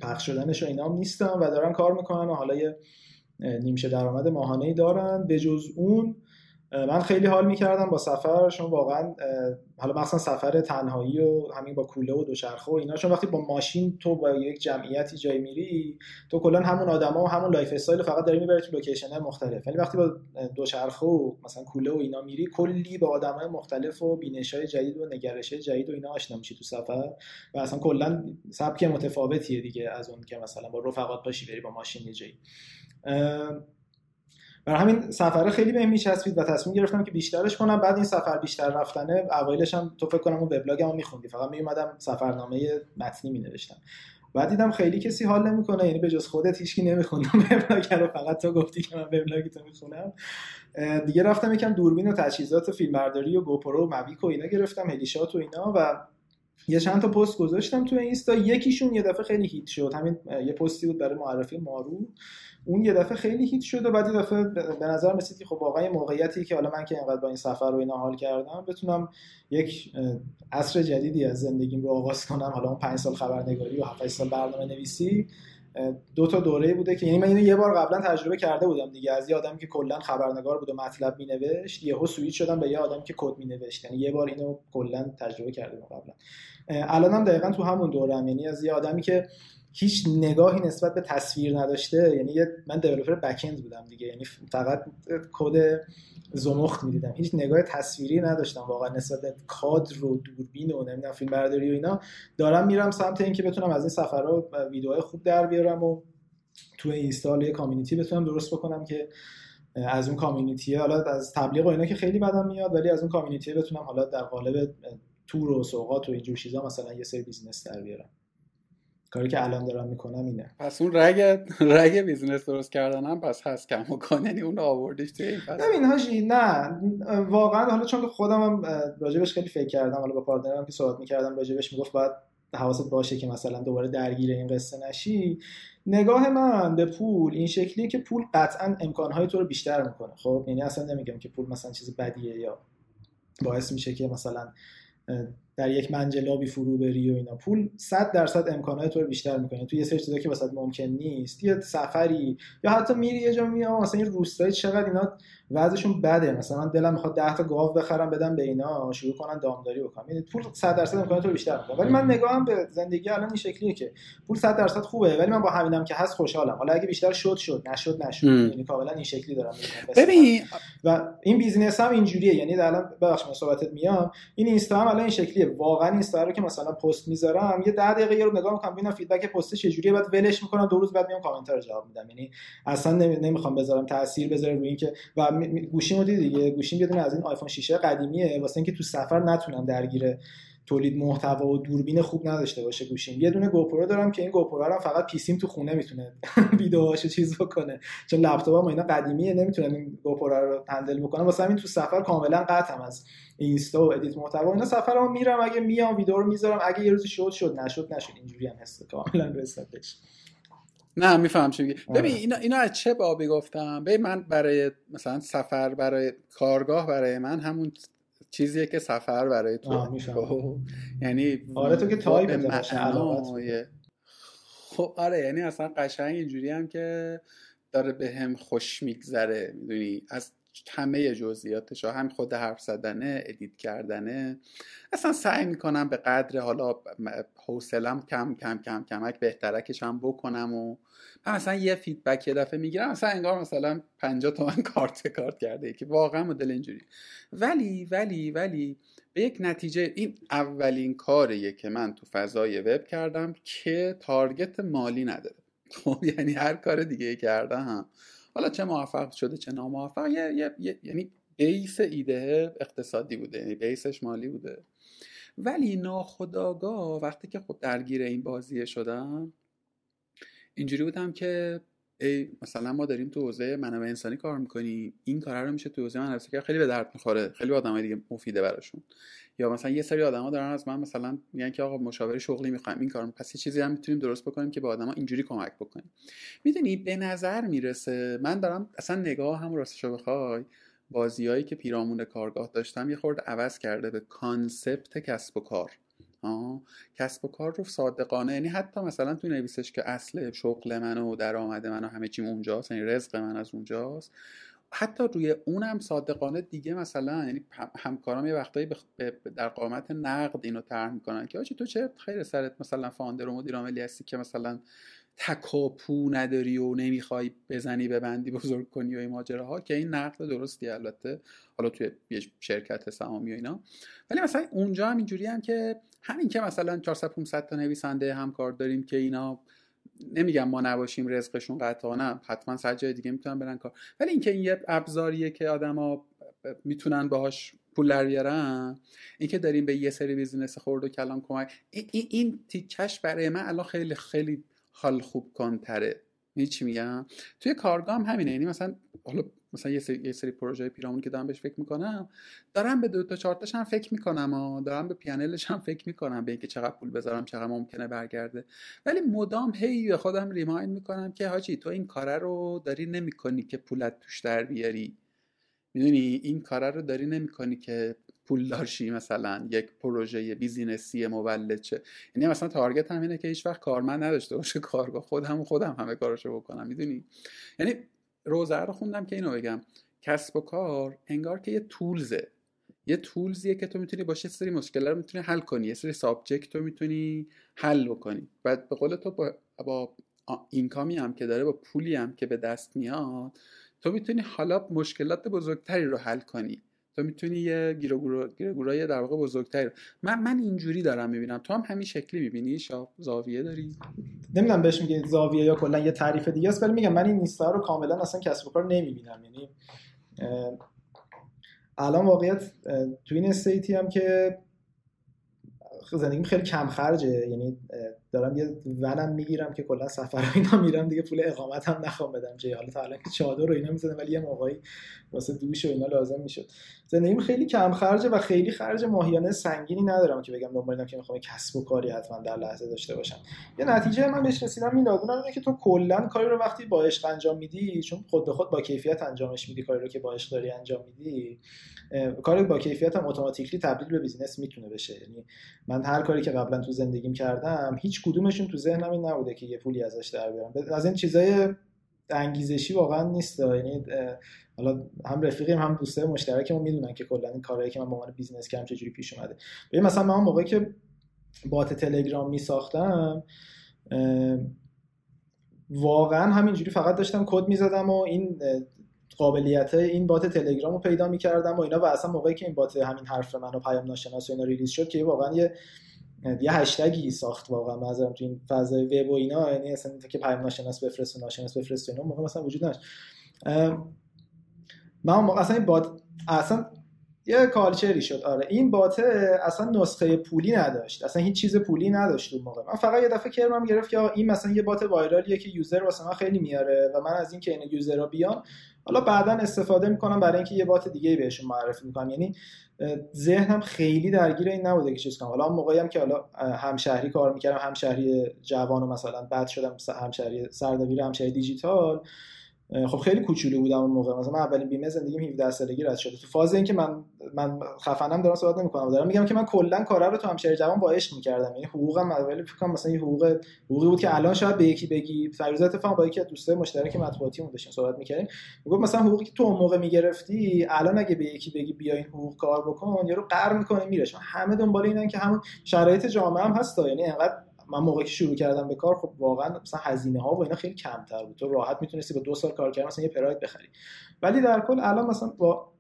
پخش شدنش و اینا نیستم و دارن کار می‌کنن و حالا یه نیمچه درآمد ماهانه ای دارن. به جز اون من خیلی حال می‌کردم با سفر چون واقعا حالا مثلا سفر تنهایی و همین با کوله و دوچرخه و اینا چون وقتی با ماشین تو با یک جمعیتی جای میری تو کلا همون آدما و همون lifestyle فقط داری می‌بری تو location مختلف. ولی وقتی با دوچرخه و مثلا کوله و اینا میری کلی با آدمای مختلف و بینشای جدید و نگرشای جدید و اینا آشنا میشی تو سفر. و اصلا کلا سبک متفاوتیه دیگه از اون که مثلا با رفقات باشی بری با ماشین یه جایی. برای همین سفر خیلی بهم میچسبید و تصمیم گرفتم که بیشترش کنم. بعد این سفر بیشتر رفتنه اوایلش هم تو فکر کنم اون وبلاگمو میخوندی. فقط میومدم سفرنامه متنی مینوشتم بعد دیدم خیلی کسی حال نمی‌کنه یعنی به جز خودت هیچکی نمیخوندم وبلاگ رو فقط تو گفتی که من وبلاگ تو می‌خونم. دیگه رفتم یکم دوربین و تجهیزات فیلمبرداری و گوپرو و مویک و اینا گرفتم هلیشات و اینا و یه چند تا پست گذاشتم تو اینستا. یکیشون یه دفعه خیلی hit شد. همین یه پستی بود برای معرفی مارو. اون یه دفعه خیلی hit شد و بعد یه دفعه به نظر رسید که خب واقعا موقعیتی که حالا من که اینقدر با این سفر رو اینا حال کردم بتونم یک عصر جدیدی از زندگیم رو آغاز کنم. حالا اون پنج سال خبرنگاری و 7 سال برنامه نویسی دو تا دوره بوده که یعنی من اینو یه بار قبلا تجربه کرده بودم دیگه. از یه آدمی که کلا خبرنگار بود و مطلب مینوشت یهو سویچ شدم به یه آدمی که کد مینوشت. یعنی یه بار اینو کلا تجربه کرده بودم قبلا الانم دقیقا تو همون دورم. یعنی از یه آدمی که هیچ نگاهی نسبت به تصویر نداشته. یعنی من دیولپر بکند بودم دیگه. یعنی فقط کد زمخت می‌دیدم. هیچ نگاه تصویری نداشتم واقعا نسبت به کادر و دوربین و نمی‌دونم فیلم برداری و اینا. دارم میرم سمت اینکه بتونم از این سفرها ویدیوهای خوب در بیارم و تو اینستال یه کامیونیتی بتونم درست بکنم که از اون کامیونیتی حالا از تبلیغ و اینا که خیلی بدم میاد ولی از اون کامیونیتی بتونم حالا در قالب تور و سوغات و اینجور چیزا مثلا یه سری business در بیارم. کاری که الان دارم می‌کنم اینه. پس اون رگ رگ business درست کردن هم پس هست کم و یعنی اون آوردیش توی این پس ببین حاشیه نه. واقعا حالا چون که خودم هم راجبش خیلی فکر کردم. حالا با partner م که صحبت می‌کردم راجبش می‌گفت باید حواست باشه که مثلا دوباره درگیر این قصه نشی. نگاه من به پول این شکلیه که پول قطعا امکانهای تو رو بیشتر می‌کنه. خب یعنی اصلا نمیگم که پول مثلا چیز بدیه یا باعث میشه که مثلا در یک منجلابی فرو بری و اینا. پول 100 درصد امکانات تو رو بیشتر می‌کنه. تو یه سری چیزا که واسه ممکن نیست یه سفری یا حتی میری یه جا میام مثلا این روستایی چقدر اینا وضعشون بده. مثلا من دلم می‌خواد 10 تا گاو بخرم بدم به اینا شروع کنن دامداری بکنم. یعنی پول 100 درصد امکانات رو بیشتر می‌کنه. ولی من نگاهم به زندگی الان این شکلیه که پول 100 درصد خوبه ولی من با همینم که هست خوشحالم. حالا اگه بیشتر شد شد. نشد نشد. یعنی کاملا این شکلی دارم ببین و این business هم اینجوریه. یعنی الان ببخشید من صحبتت میام. این اینستا هم الان این شکلیه واقعا اینستا رو که مثلا پست می‌ذارم یه 10 دقیقه رو نگاه می‌کنم ببینم feedback پست چجوریه بعد ولش می‌کنم دو روز بعد میام کامنت رو جواب میدم. یعنی اصلا نمی‌خوام بذارم تاثیر بذاره روی اینکه و گوشیمو دیگه گوشیم یه دونه از این آیفون 6 قدیمیه واسه اینکه تو سفر نتونم درگیر تولید محتوا و دوربین خوب نداشته باشه گوشیم یه دونه گوپرو دارم که این گوپرو رو فقط PC م تو خونه می‌تونه ویدیوهاشو چیز بکنه. چون لپتاپم اینا قدیمیه نمی‌تونن این گوپرو رو handle بکنم. واسه همین تو سفر کاملا قطعم از اینستا و edit محتوا. اینا سفرمو میرم اگه میام ویدیو رو می‌ذارم. اگه یه روزی شد شد. نشد نشد. اینجوری هم هست کاملا رسیدش نه میفهم چی میگی. آره. ببین اینا اینا از چه بابی گفتم؟ ببین من برای مثلا سفر برای کارگاه برای من همون چیزیه که سفر برای تو خب، یعنی آره تو که تایپ خب آره یعنی اصلا قشنگ اینجوری هم که داره به هم خوش میگذره می‌دونی؟ از همه جزئیاتش هم خود حرف زدنه ادیت کردنه. اصلا سعی می‌کنم به قدر حالا حوصلم کم کم کم کمک بهترکش هم بکنم و من مثلا یه feedback یه دفعه می‌گیرم مثلا انگار مثلا 50 تومن کارت کارت کرده که واقعا مدل اینجوری. ولی ولی ولی به یک نتیجه این اولین کاریه که من تو فضای وب کردم که target مالی نداره. خب یعنی هر کار دیگه کردم حالا چه موفق شده چه ناموفق یه, یه،, یعنی بیس ایده اقتصادی بوده یعنی بیسش مالی بوده. ولی ناخداگاه وقتی که خب درگیر این بازیه شدم اینجوری بودم که ای مثلا ما داریم تو حوزه منابع انسانی کار می‌کنیم این کار رو میشه تو حوزه منابع که خیلی به درد می‌خوره. خیلی آدمای دیگه مفیده براشون. یا مثلا یه سری آدما دارن از من مثلا میگن که آقا مشاور شغلی می‌خوایم این کارو پس یه چیزی هم می‌تونیم درست بکنیم که به آدما اینجوری کمک بکنیم. می‌دونی به نظر می‌رسه من دارم اصلا نگاه هم راستشو بخوای بازیایی که پیرامون کارگاه داشتم یه خورده عوض کرده به concept کسب و کار. کسب و کار رو صادقانه یعنی حتی مثلا تو نوینسش که اصل شغل من و درآمد من و همه چیم اونجاست یعنی رزق من از اونجاست حتی روی اونم صادقانه دیگه مثلا یعنی همکارام یه وقتایی در قامت نقد اینو طرح می‌کنن که حاجی تو چه خیر سرت مثلا founder و مدیر عاملی هستی که مثلا تکاپو نداری و نمی‌خوای بزنی به بندی بزرگ کنی و این ماجراها که این نقد درستی البته حالا توی یه شرکت سهامی و اینا. ولی مثلا اونجا هم اینجوری هم که همین که مثلا 400 500 تا نویسنده همکار داریم که اینا نمیگم ما نباشیم رزقشون قطعا حتما سر جای دیگه می‌تونن برن کار. ولی اینکه این یه ابزاریه که آدما می‌تونن باهاش پول در بیارن اینکه داریم به یه سری بیزینس خورد و کلان کمک این, این تیکش برای من الان خیلی خیلی حال خوب کنتره می چی میگم؟ توی کارگاه هم همینه. یعنی مثلا حالا مثلا یه سری, یه سری پروژه پیرامون که دارم بهش فکر می‌کنم دارم به دو تا چهار هم فکر می‌کنم و دارم به پیانلش هم فکر می‌کنم به اینکه چقدر پول بذارم چقدر ممکنه برگرده. ولی مدام هی به خودم ریمایند می‌کنم که حاجی تو این کاره رو داری نمی‌کنی که پولت توش در بیاری. می‌دونی؟ این کاره رو داری نمی‌کنی که پول دارشی مثلا یک پروژه بیزینسی مولد چه. یعنی مثلا تارگت هم اینه که هیچ وقت کارمند نداشته باشه کارگاه خودم و خودم همه کاراشو بکنم. می‌دونی؟ یعنی روزه رو خوندم که اینو بگم. کسب و کار انگار که یه تولزه یه تولزیه که تو می‌تونی باشه سری مشکل رو می‌تونی حل کنی. یه سری سابجکت رو می‌تونی حل بکنی. و به قول تو با, با اینکامی هم که داره با پولی هم که به دست میاد تو می‌تونی حالا مشکلات بزرگتری رو حل کنی. تو می‌تونی یه گیرگورای در واقع بزرگتری من من اینجوری دارم می‌بینم. تو هم همین شکلی می‌بینی؟ زاویه داری؟ نمی‌دونم بهش میگه زاویه یا کلا یه تعریف دیگه است ولی میگم من این نیستا رو کاملا اصلا کسب و کار نمی‌بینم. یعنی الان واقعیت تو این استیتی هم که زندگیم خیلی کم خرجه یعنی دارم یه ونم می‌گیرم که کلا سفر اینا میرم دیگه پول اقامت هم نخوام بدم. چه حالا تا الان که چادر رو اینا می‌زدم ولی یه موقعی واسه دوش و اینا لازم می‌شد. زندگیم خیلی کم خرجه و خیلی خرج ماهیانه سنگینی ندارم که بگم دنبال که می‌خوام کسب و کاری حتما در لحظه داشته باشم. یه نتیجه من بهش رسیدم میلادونم اینه که تو کلا کاری رو وقتی با عشق انجام میدی چون خود به خود با کیفیت انجامش میدی کاری رو که با عشق داری انجام میدی کاری با کیفیت هم اتوماتیکلی تبدیل به بیزینس می‌تونه بشه. یعنی من هر کاری که قبلا تو زندگیم کردم هیچ کدومشون تو ذهنم این نبوده که یه پولی ازش در بیارم. از این چیزای انگیزشی واقعا نیست یعنی حالا هم رفیقیم هم دوستای مشترکمون می‌دونن که کلا این کارهایی که من به عنوان business کردم چجوری پیش اومده. ببین مثلا من موقعی که bot تلگرام می ساختم واقعا همینجوری فقط داشتم کد می‌زدم و این قابلیت این bot تلگرام رو پیدا می‌کردم و اینا و اصلا موقعی که این bot همین حرفتو پیام ناشناس و اینا release شد که واقعا یه یه هشتگی ساخت واقعا منظورم تو این فضای وب و اینا یعنی اصلا که پیام ناشناس بفرست و ناشناس بفرست و اینا موقع مثلا وجود داشت من اصلا این اصلا یه کالچری شد. آره. این بات اصلا نسخه پولی نداشت. اصلا هیچ چیز پولی نداشت اون موقع. من فقط یه دفعه کرمم گرفت که این مثلا یه بات وایرالیه که یوزر واسه من خیلی میاره و من از اینکه این یوزرها بیان حالا بعدا استفاده می‌کنم برای اینکه یه بات دیگه بهشون معرفی می‌کنم. یعنی ذهنم خیلی درگیر این نبوده که چیز کنم. حالا موقعی هم که حالا همشهری کار می‌کردم همشهری جوان و مثلا بعد شدم همشهری سردبیر همشهری دیجیتال. خب خیلی کوچولو بودم اون موقع. مثلا من اولین بیمه زندگیم 17 سالگی رد شده. تو فاز اینکه من من خفنم دارم صحبت نمی‌کنم. دارم میگم که من کلا کارا رو تو همشهری جوان با عشق می‌کردم. یعنی حقوقم اولی فکر کنم مثلا یه حقوق حقوقی بود که الان شاید به یکی بگی. فیروزه اتفاقا با یکی از دوستای مشترک مطبوعاتیمون داشتیم صحبت می‌کردیم. می‌گفت مثلا حقوقی که تو اون موقع می‌گرفتی الان اگه به یکی بگی بیا این حقوق کار بکن یارو قهر می‌کنه میره. همه دنبال اینن که همون شرایط جامعه هم هست یعنی انقدر من موقعی که شروع کردم به کار خب واقعا مثلا هزینه ها و اینا خیلی کمتر بود. تو راحت می‌تونستی با دو سال کار کردن مثلا یه پراید بخری. ولی در کل الان مثلا با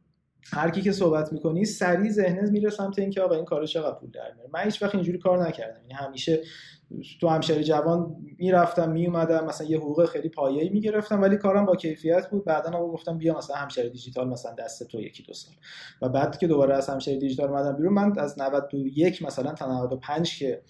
هر کی که صحبت می‌کنی سریع ذهنت میره سمت اینکه آقا این کارو چقدر پول در میاره. من هیچ وقت اینجوری کار نکردم. یعنی همیشه تو همشهری جوان می‌رفتم میومدم مثلا یه حقوق خیلی پایه‌ای می‌گرفتم ولی کارم با کیفیت بود. بعدا آقا گفتم بیا مثلا همشهری دیجیتال مثلا دست تو یکی دو سال. و بعد که دوباره از همشهری دیجیتال اومدم بیرون من از 91 مثلا تا 95 که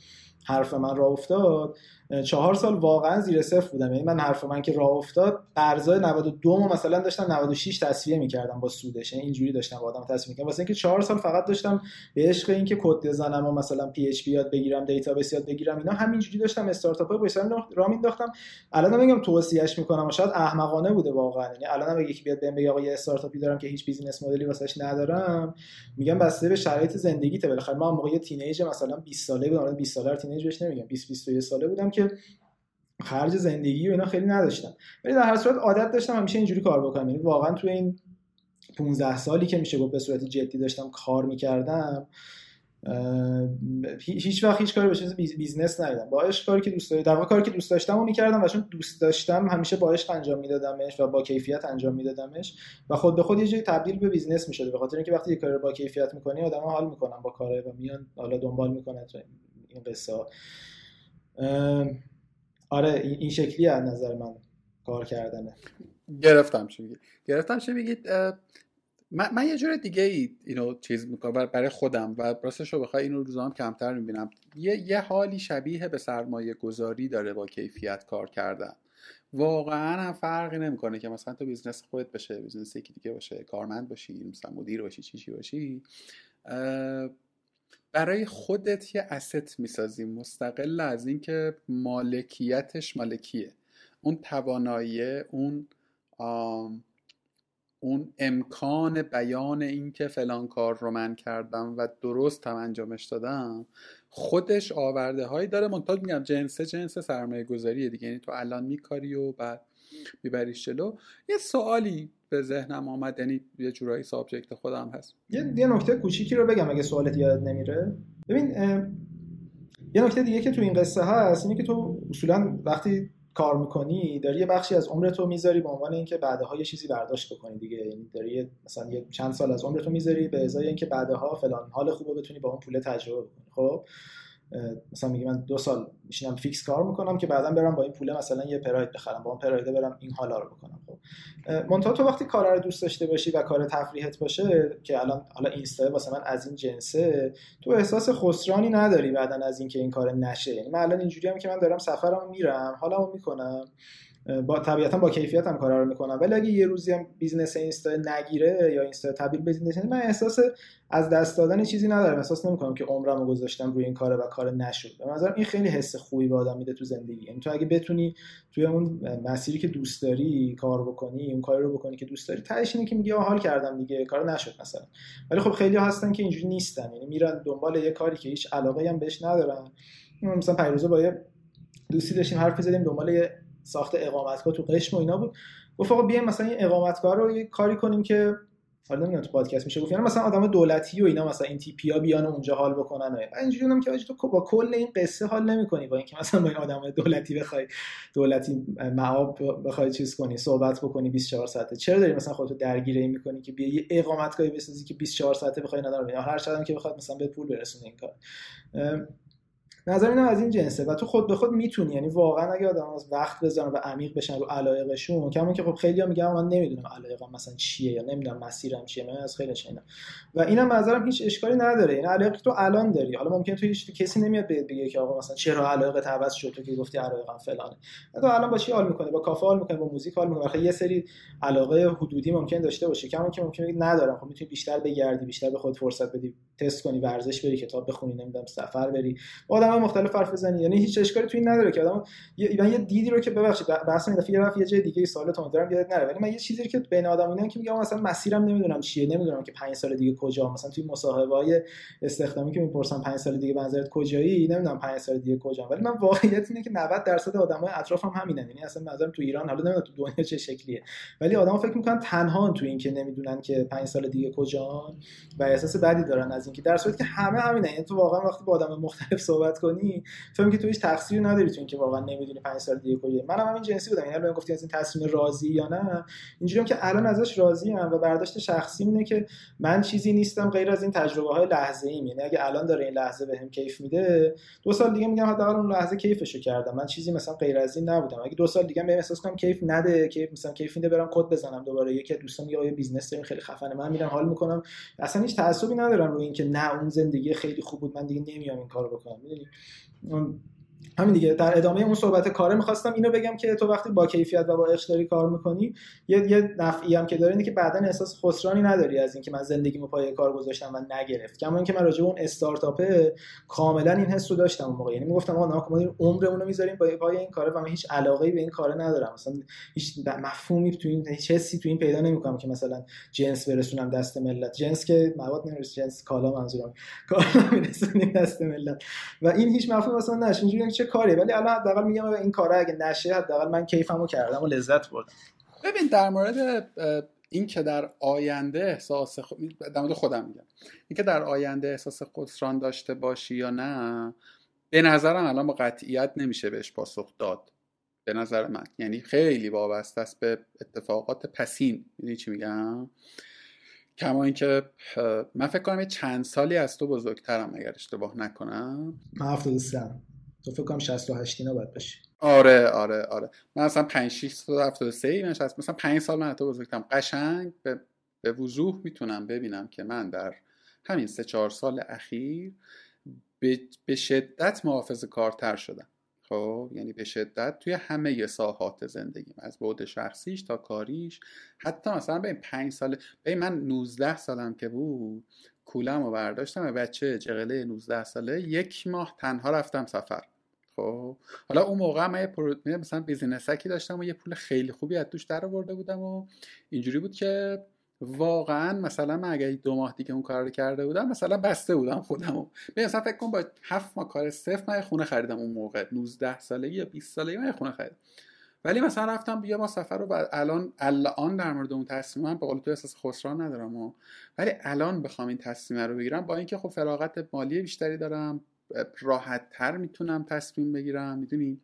حرف من را افتاد. چهار سال واقعا زیر صفر بودم. یعنی من حرف من که راه افتاد قرضای 92 ما مثلا داشتم 96 تصفیه می‌کردم با سودش. یعنی اینجوری داشتم با آدم تصفیه می‌کردم واسه اینکه چهار سال فقط داشتم به عشق اینکه کد بزنم و مثلا PHP یاد بگیرم database یاد بگیرم اینا همینجوری داشتم استارتاپ های باشم راه مینداختم الان میگم توصیهش می‌کنم شاید احمقانه بوده واقعا. یعنی الان اگه یکی بیاد بهم بگه آقا یه استارتاپی دارم که هیچ business model ی واسش ندارم میگم بسته به شرایط زندگیته. بالاخره من موقع teenage مثلا 20 ساله بودم. 20 ساله teenage بهش نمیگم. 20 21 ساله بودم که خرج زندگی و اینا خیلی نداشتم. ولی در هر صورت عادت داشتم همیشه اینجوری کار بکنم. یعنی واقعا توی این 15 سالی که میشه گفت به صورت جدی داشتم کار می‌کردم هیچ وقت هیچ کاری به چشم business ندیدم. با عشق کاری که دوست داشتم در واقع کاری که دوست داشتم و می‌کردم و چون دوست داشتم همیشه با عشق انجام میدادمش و با کیفیت انجام میدادمش و خود به خود یه جایی تبدیل به business می‌شده. به خاطر اینکه وقتی یه کار با کیفیت می‌کنی آدم حال می‌کنن با کاره و میان حالا دنبال می‌کنن این قصه آره این شکلی از نظر من کار کردنه. گرفتم چی میگی. گرفتم چی میگید من, من یه جور دیگه ای اینو چیز می‌کنم برای خودم و راستش رو بخوای اینو روزا هم کمتر می‌بینم. یه, یه حالی شبیه به سرمایه گذاری داره با کیفیت کار کردن. واقعا هم فرقی نمی‌کنه که مثلا تو business خودت بشه business یکی دیگه باشه کارمند باشی مثلا مدیر باشی چی چی باشی برای خودت یه asset می‌سازی مستقل از اینکه مالکیتش مال کیه. اون توانایی اون اون امکان بیان اینکه فلان کار رو من کردم و درست هم انجامش دادم خودش آورده هایی داره. منتها میگم جنس جنس سرمایه گذاریه دیگه. یعنی تو الان میکاری و بعد میبریش جلو. یه سوالی به ذهنم آمد. یعنی یه جورایی سابجکت خودم هست. یه, یه نکته کوچیکی رو بگم اگه سوالت یاد نمیره. ببین یه نکته دیگه که تو این قصه هست اینه که تو اصولا وقتی کار می‌کنی داری یه بخشی از عمرتو می‌ذاری به عنوان اینکه بعدها یه چیزی برداشت بکنی دیگه. یعنی داری مثلا یه چند سال از عمرتو می‌ذاری به ازای اینکه بعدها فلان حال خوبه بتونی با اون پول تجربه بکنی. خب؟ مثلا میگه من دو سال میشینم فیکس کار می‌کنم که بعدا برم با این پوله مثلا یه پراید بخرم با اون پرایده برم این حالا رو بکنم خب. منتها تو وقتی کار رو دوست داشته باشی و کار تفریحت باشه که الان حالا اینستا واسه من از این جنسه تو احساس خسرانی نداری بعدا از اینکه این کار نشه. یعنی من الان اینجوری هم که من دارم سفرم میرم حالا می‌کنم. با طبیعتا با کیفیت هم کارا رو می‌کنم. ولی اگه یه روزی هم business اینستا نگیره یا اینستا تبدیل به business من احساس از دست دادن چیزی ندارم. احساس نمی‌کنم که عمرم رو گذاشتم روی این کار و کار نشد. به نظرم این خیلی حس خوبی به آدم میده تو زندگی. یعنی تو اگه بتونی توی اون مسیری که دوست داری کار بکنی اون کاری رو بکنی که دوست داری تهش اینه که میگی حال کردم دیگه کار نشد مثلا. ولی خب خیلی هستن که اینجوری نیستن. یعنی میرن دنبال یه کاری که هیچ علاقه هم بهش ندارن. مثلا پیروزه با یه دوستی داشتیم حرف زدیم دنبال یه ساخت اقامتگاه تو قشم و اینا بود. گفت آقا بیایم مثلا این اقامتگاه رو یه کاری کنیم که حالا نمی‌دونم تو پادکست میشه گفت یعنی مثلا آدم دولتی و اینا مثلا این تیپی ها بیان اونجا حال بکنن و اینجوری که تو با کل این قصه حال نمی‌کنی با اینکه مثلا با این آدم دولتی بخوای دولتی معاب بخوای چیز کنی صحبت بکنی 24 ساعته. چرا داری مثلا خودتو درگیر این می‌کنی که بیا یه اقامتگاهی بسازی که 24 ساعته بخوای نداره هر چقدر که بخواد مثلا به پول برسونه این کار. نظر اینم از این جنسه و تو خود به خود می‌تونی. یعنی واقعا اگه آدم از وقت بزنن و عمیق بشن رو علایقشون کما که خب خیلی ها میگن من نمی‌دونم علایقم مثلا چیه یا نمی‌دونم مسیرم چیه من از خیلی شینم و اینم نظرم هیچ اشکالی نداره. این علایق تو الان داری. حالا ممکن تو هیچ کسی نمیاد بهت بگه که آقا مثلا چرا علایق عوض شد تو که گفتی علایقم فلانه. تو الان با چی حال می‌کنی با کافه حال می‌کنی با موزیک حال می‌کنی یه سری علاقه حدودی ممکن داشته باشه. کما که ممکن ندارم. خب می‌تونی بیشتر بگردی بیشتر به خود فرصت بدی. تست کنی ورزش بری کتاب بخونی نمی‌دونم سفر بری. با آدم مختلف حرف بزنی. یعنی هیچ اشکالی تو این نداره که آدم یه من یه دیدی رو که ببخشید بحث این دفعه رفت یه جای دیگه سوالتون دارم یادت نره. ولی من یه چیزی که بین آدم اینه که میگم مثلا مسیرم نمی‌دونم چیه نمی‌دونم که 5 سال دیگه کجا. مثلا توی مصاحبه های استخدامی که می‌پرسن 5 سال دیگه بنظرت کجایی نمی‌دونم 5 سال دیگه کجا ولی من واقعیت اینه که 90 درصد آدمای اطرافم هم همینن. یعنی اصلا نظرم تو ایران حالا نمی‌دونم تو دنیا چه شکلیه. ولی آدما فکر می‌کنن تنها تو این که نمی‌دونن که 5 سال دیگه کجا و احساس بدی دارن از اینکه در صورتی که همه همینه یعنی تو واقعا وقتی با آدم مختلف صحبت کنی فهم که تو هیچ تقصیری نداری تو اینکه واقعا نمی‌دونی 5 سال دیگه کجا. منم همین جنسی بودم. یعنی الان گفتی از این تصمیم راضی یا نه؟ اینجوریام که الان ازش راضی ام و برداشت شخصی اینه که من چیزی نیستم غیر از این تجربه های لحظه ایم یعنی اگه الان داره این لحظه بهم کیف میده دو سال دیگه میگم حداقل اون لحظه کیفشو کردم. من چیزی مثلا غیر از این نبودم. اگه دو سال دیگه بهم احساس کنم کیف نده کیف مثلا کیف میده برم کد بزنم دوباره. یکی دوستان میگه business داریم؟ خیلی خفنه. من میرم حال می‌کنم. اصلا هیچ تعصبی ندارم روی اینکه نه اون زندگی خیلی خوب بود من دیگه نمیام این کارو بکنم. می‌دونی؟ همین دیگه در ادامه اون صحبت کاره می‌خواستم اینو بگم که تو وقتی با کیفیت و با عشق کار می‌کنی یه یه نفعی هم که داره اینه که بعدا احساس خسرانی نداری از اینکه من زندگیمو پای کار گذاشتم و نگرفت. کما اینکه من راجع اون استارتاپه کاملا این حس رو داشتم اون موقع. یعنی می‌گفتم آقا ما عمرمون رو می‌ذاریم پای این کاره و من هیچ علاقه به این کار ندارم. مثلا هیچ مفهومی تو این هیچ حسی تو این پیدا نمی‌کنم که مثلا جنس برسونم دست ملت. جنس که مواد نمی‌رسه جنس کالا منظورم. کالا میرسونیم دست ملت. و این هیچ مفهومی مثلا نشه اینجوری چه کاریه؟ ولی الان حداقل میگم این کارا اگه نشه حداقل من کیفمو کردم و لذت بردم. ببین در مورد این که در آینده احساس خ... در مورد خودم میگم. این که در آینده احساس خسران داشته باشی یا نه به نظرم الان با قطعیت نمیشه بهش پاسخ داد. به نظر من. یعنی خیلی وابسته است به اتفاقات پسین. می‌دونی چی میگم؟ کما اینکه من فکر کنم یه چند سالی از تو بزرگترم اگر اشتباه نکنم. من 73 تو فکر کنم 68 اینا باید باشی آره آره آره. من اصلا 5 6 تا 73 من مثلا 5 سال من تو بزرگترم. قشنگ به, به وضوح می‌تونم ببینم که من در همین سه چهار سال اخیر به, به شدت محافظ کارتر شدم. خب؟ یعنی به شدت توی همه ساحات زندگیم. از بعد شخصیش تا کاریش. حتی مثلا به این پنج سال به من 19 سالم که بود کولم رو برداشتم و بچه جغله 19 ساله یک ماه تنها رفتم سفر. خب. حالا اون موقع من یه پرو... مثلا business کی داشتم و یه پول خیلی خوبی از توش در آورده بودم و اینجوری بود که واقعا مثلا من اگه دو ماه دیگه اون کار رو کرده بودم مثلا بسته بودم خودمو. مثلا فکر کن با هفت ماه کار صفر من خونه خریدم اون موقع. 19 سالگی یا 20 سالگی من خونه خریدم. ولی مثلا رفتم بیا ما سفر رو بعد الان الان در مورد اون تصمیم من به قول تو احساس خسران ندارم و ولی الان بخوام این تصمیم رو بگیرم با اینکه خب فراغت مالی بیشتری دارم. راحت تر می‌تونم تصمیم بگیرم می‌دونی؟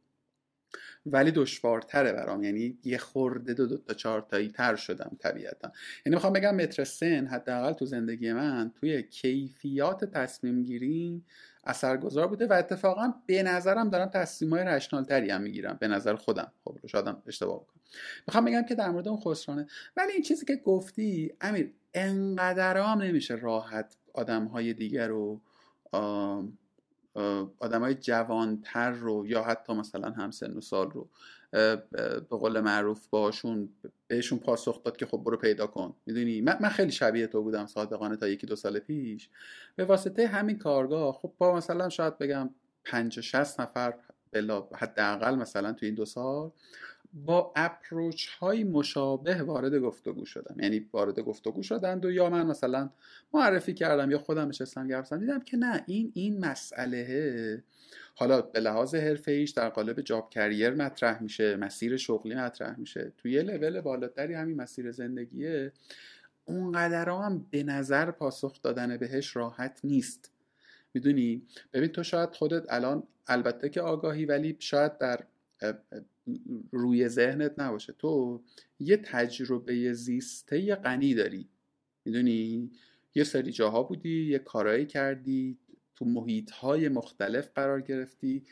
ولی دشوارتره برام. یعنی یه خورده دو, دو تا چهار تایی تر شدم طبیعتا. یعنی می‌خوام بگم متر سن حداقل تو زندگی من توی کیفیات تصمیم گیری اثرگذار بوده و اتفاقا به نظرم دارم تصمیم های رشنال تری هم می‌گیرم. به نظر خودم. خب شادم اشتباه بکنم. می‌خوام بگم که در مورد اون خسرانه ولی این چیزی که گفتی امیر انقدر هم نمیشه راحت آدم های دیگر رو های جوانتر رو یا حتی مثلا هم سن و سال رو به قول معروف باشون بهشون پاسخ داد که خب برو پیدا کن. می‌دونی؟ من, خیلی شبیه تو بودم صادقانه تا یکی دو سال پیش. به واسطه همین کارگاه خب با مثلا شاید بگم پنج شست نفر بلا حداقل مثلا تو این دو سال با اپروچ های مشابه وارد گفتگو شدم. یعنی وارد گفتگو شدند و یا من مثلا معرفی کردم یا خودم نشستم گرفتم دیدم که نه این این مسئله. حالا به لحاظ حرفه ایش در قالب جاب کریر مطرح میشه مسیر شغلی مطرح میشه. توی یه لول بالاتری همین مسیر زندگیه. اونقدر هم به نظر پاسخ دادن بهش راحت نیست. می‌دونی؟ ببین تو شاید خودت الان البته که آگاهی ولی شاید در روی ذهنت نباشه. تو یه تجربه زیسته غنی داری. می‌دونی؟ یه سری جاها بودی یه کارایی کردی تو محیط های مختلف قرار گرفتی.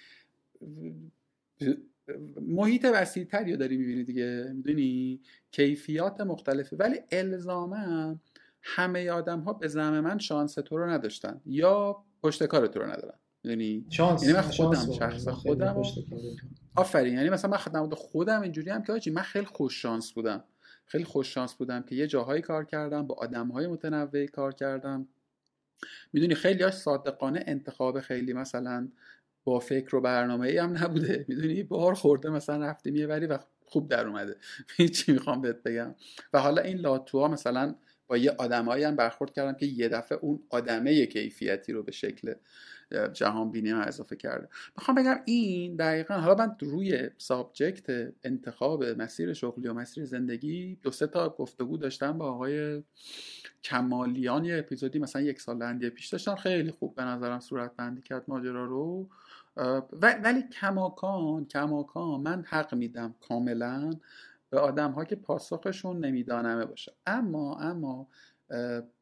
محیط وسیع تری داری می‌بینی دیگه. می‌دونی؟ کیفیات مختلفه. ولی الزاما همه آدم ها به زم من شانس تو رو نداشتن. یا پشت کار تو رو ندارن. می‌دونی شانس یعنی من خودم شخص خودم آفرین یعنی مثلا من خدمات خودم اینجوری هم که آجی من خیلی خوش شانس بودم. خیلی خوش شانس بودم که یه جاهایی کار کردم با آدمهای متنوعی کار کردم. می‌دونی خیلی هاش صادقانه انتخاب خیلی مثلا با فکر و برنامه ای هم نبوده. می‌دونی؟ بار خورده مثلا رفتیم یه ولی و خوب در اومده. چی می‌خوام بهت بگم. و حالا این لاتوها مثلا با یه آدمایی هم برخورد کردم که یه دفعه اون آدمه کیفیتی رو به شکل جهان بینی ها اضافه کرده. می‌خوام بگم این دقیقا حالا من روی سابجکت انتخاب مسیر شغلی و مسیر زندگی دو سه تا گفتگو داشتم با آقای کمالیان. یه اپیزودی مثلا یک سال لندی پیش داشتم خیلی خوب به نظرم صورت بندی کرد ماجرا رو. ولی کماکان کماکان من حق میدم کاملا به آدم ها که پاسخشون نمیدانمه باشه. اما اما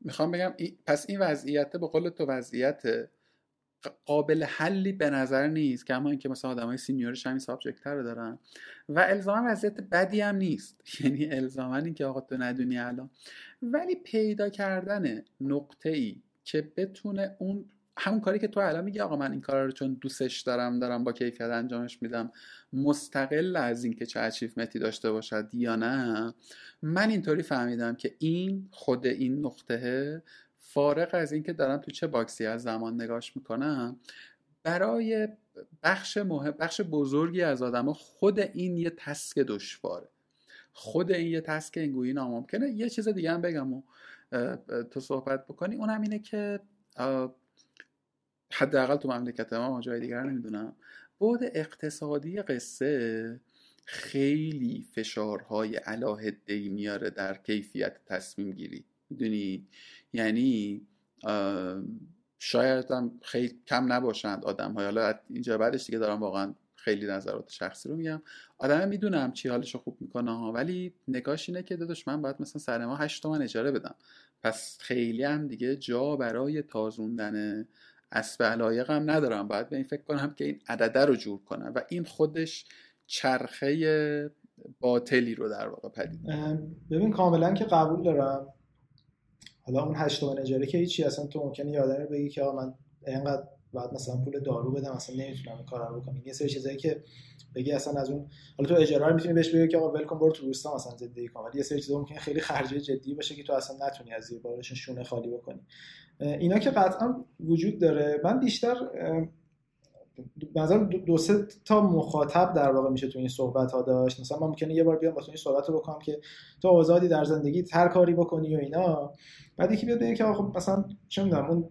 می‌خوام بگم پس این وضعیت به قول تو وضعیت قابل حلی به نظر نیست کما اینکه مثلا آدمای senior ش همین subject رو دارن. و الزاما وضعیت بدی هم نیست. یعنی الزاما این که آقا تو ندونی الان. ولی پیدا کردن نقطه ای که بتونه اون همون کاری که تو الان میگی آقا من این کار رو چون دوستش دارم دارم با کیفیت انجامش میدم مستقل از اینکه چه achievement ی داشته باشد یا نه من اینطوری فهمیدم که این خود این نقطه فارغ از اینکه دارم تو چه box ی از زمان نگاش می‌کنم برای بخش مهم بخش بزرگی از آدما خود این یه task دشواره. خود این یه تسک اینگویی ناممکنه. یه چیز دیگه هم بگم و تو صحبت بکنی. اونم اینه که حداقل تو مملکت ما جای دیگر نمی‌دونم. بود اقتصادی قصه خیلی فشارهای علاهده میاره در کیفیت تصمیم گیری می‌دونی؟ یعنی شاید هم خیلی کم نباشند آدم های حالا اینجا بعدش دیگه دارم واقعا خیلی نظرات شخصی رو میگم. آدم می‌دونم چی حالش خوب می‌کنه ها ولی نگاش اینه که داداش من باید مثلا سر ما هشت تومن اجاره بدم. پس خیلی هم دیگه جا برای تازوندن اسب علایق هم ندارم. باید به این فکر کنم که این عدده رو جور کنم. و این خودش چرخه باطلی رو در واقع پدید ببین کاملا که قبول دارم. حالا اون هشت تومن اجاره که هیچی اصلا تو ممکنه یادم بگی که من اینقدر بعد مثلا پول دارو بدم اصلا نمی‌تونم این کارا رو بکنم. یه سری چیزایی که بگی اصلا از اون حالا تو اجاره می‌تونی بهش بگی که آقا ولکام برو تو روستا مثلا زندگی کن. ولی یه سری چیزا ممکنه خیلی خرجی جدی باشه که تو اصلا نتونی از زیر بارش شونه خالی بکنی. اینا که قطعا وجود داره. من بیشتر نظر دو سه تا مخاطب در واقع میشه تو این صحبت ها داشت. مثلا ممکنه یه بار بیام واسه این صحبت رو بکنم که تو آزادی در زندگی هر کاری بکنی و اینا. بعد یکی بیاد بگه که خب مثلا چه می‌دونم اون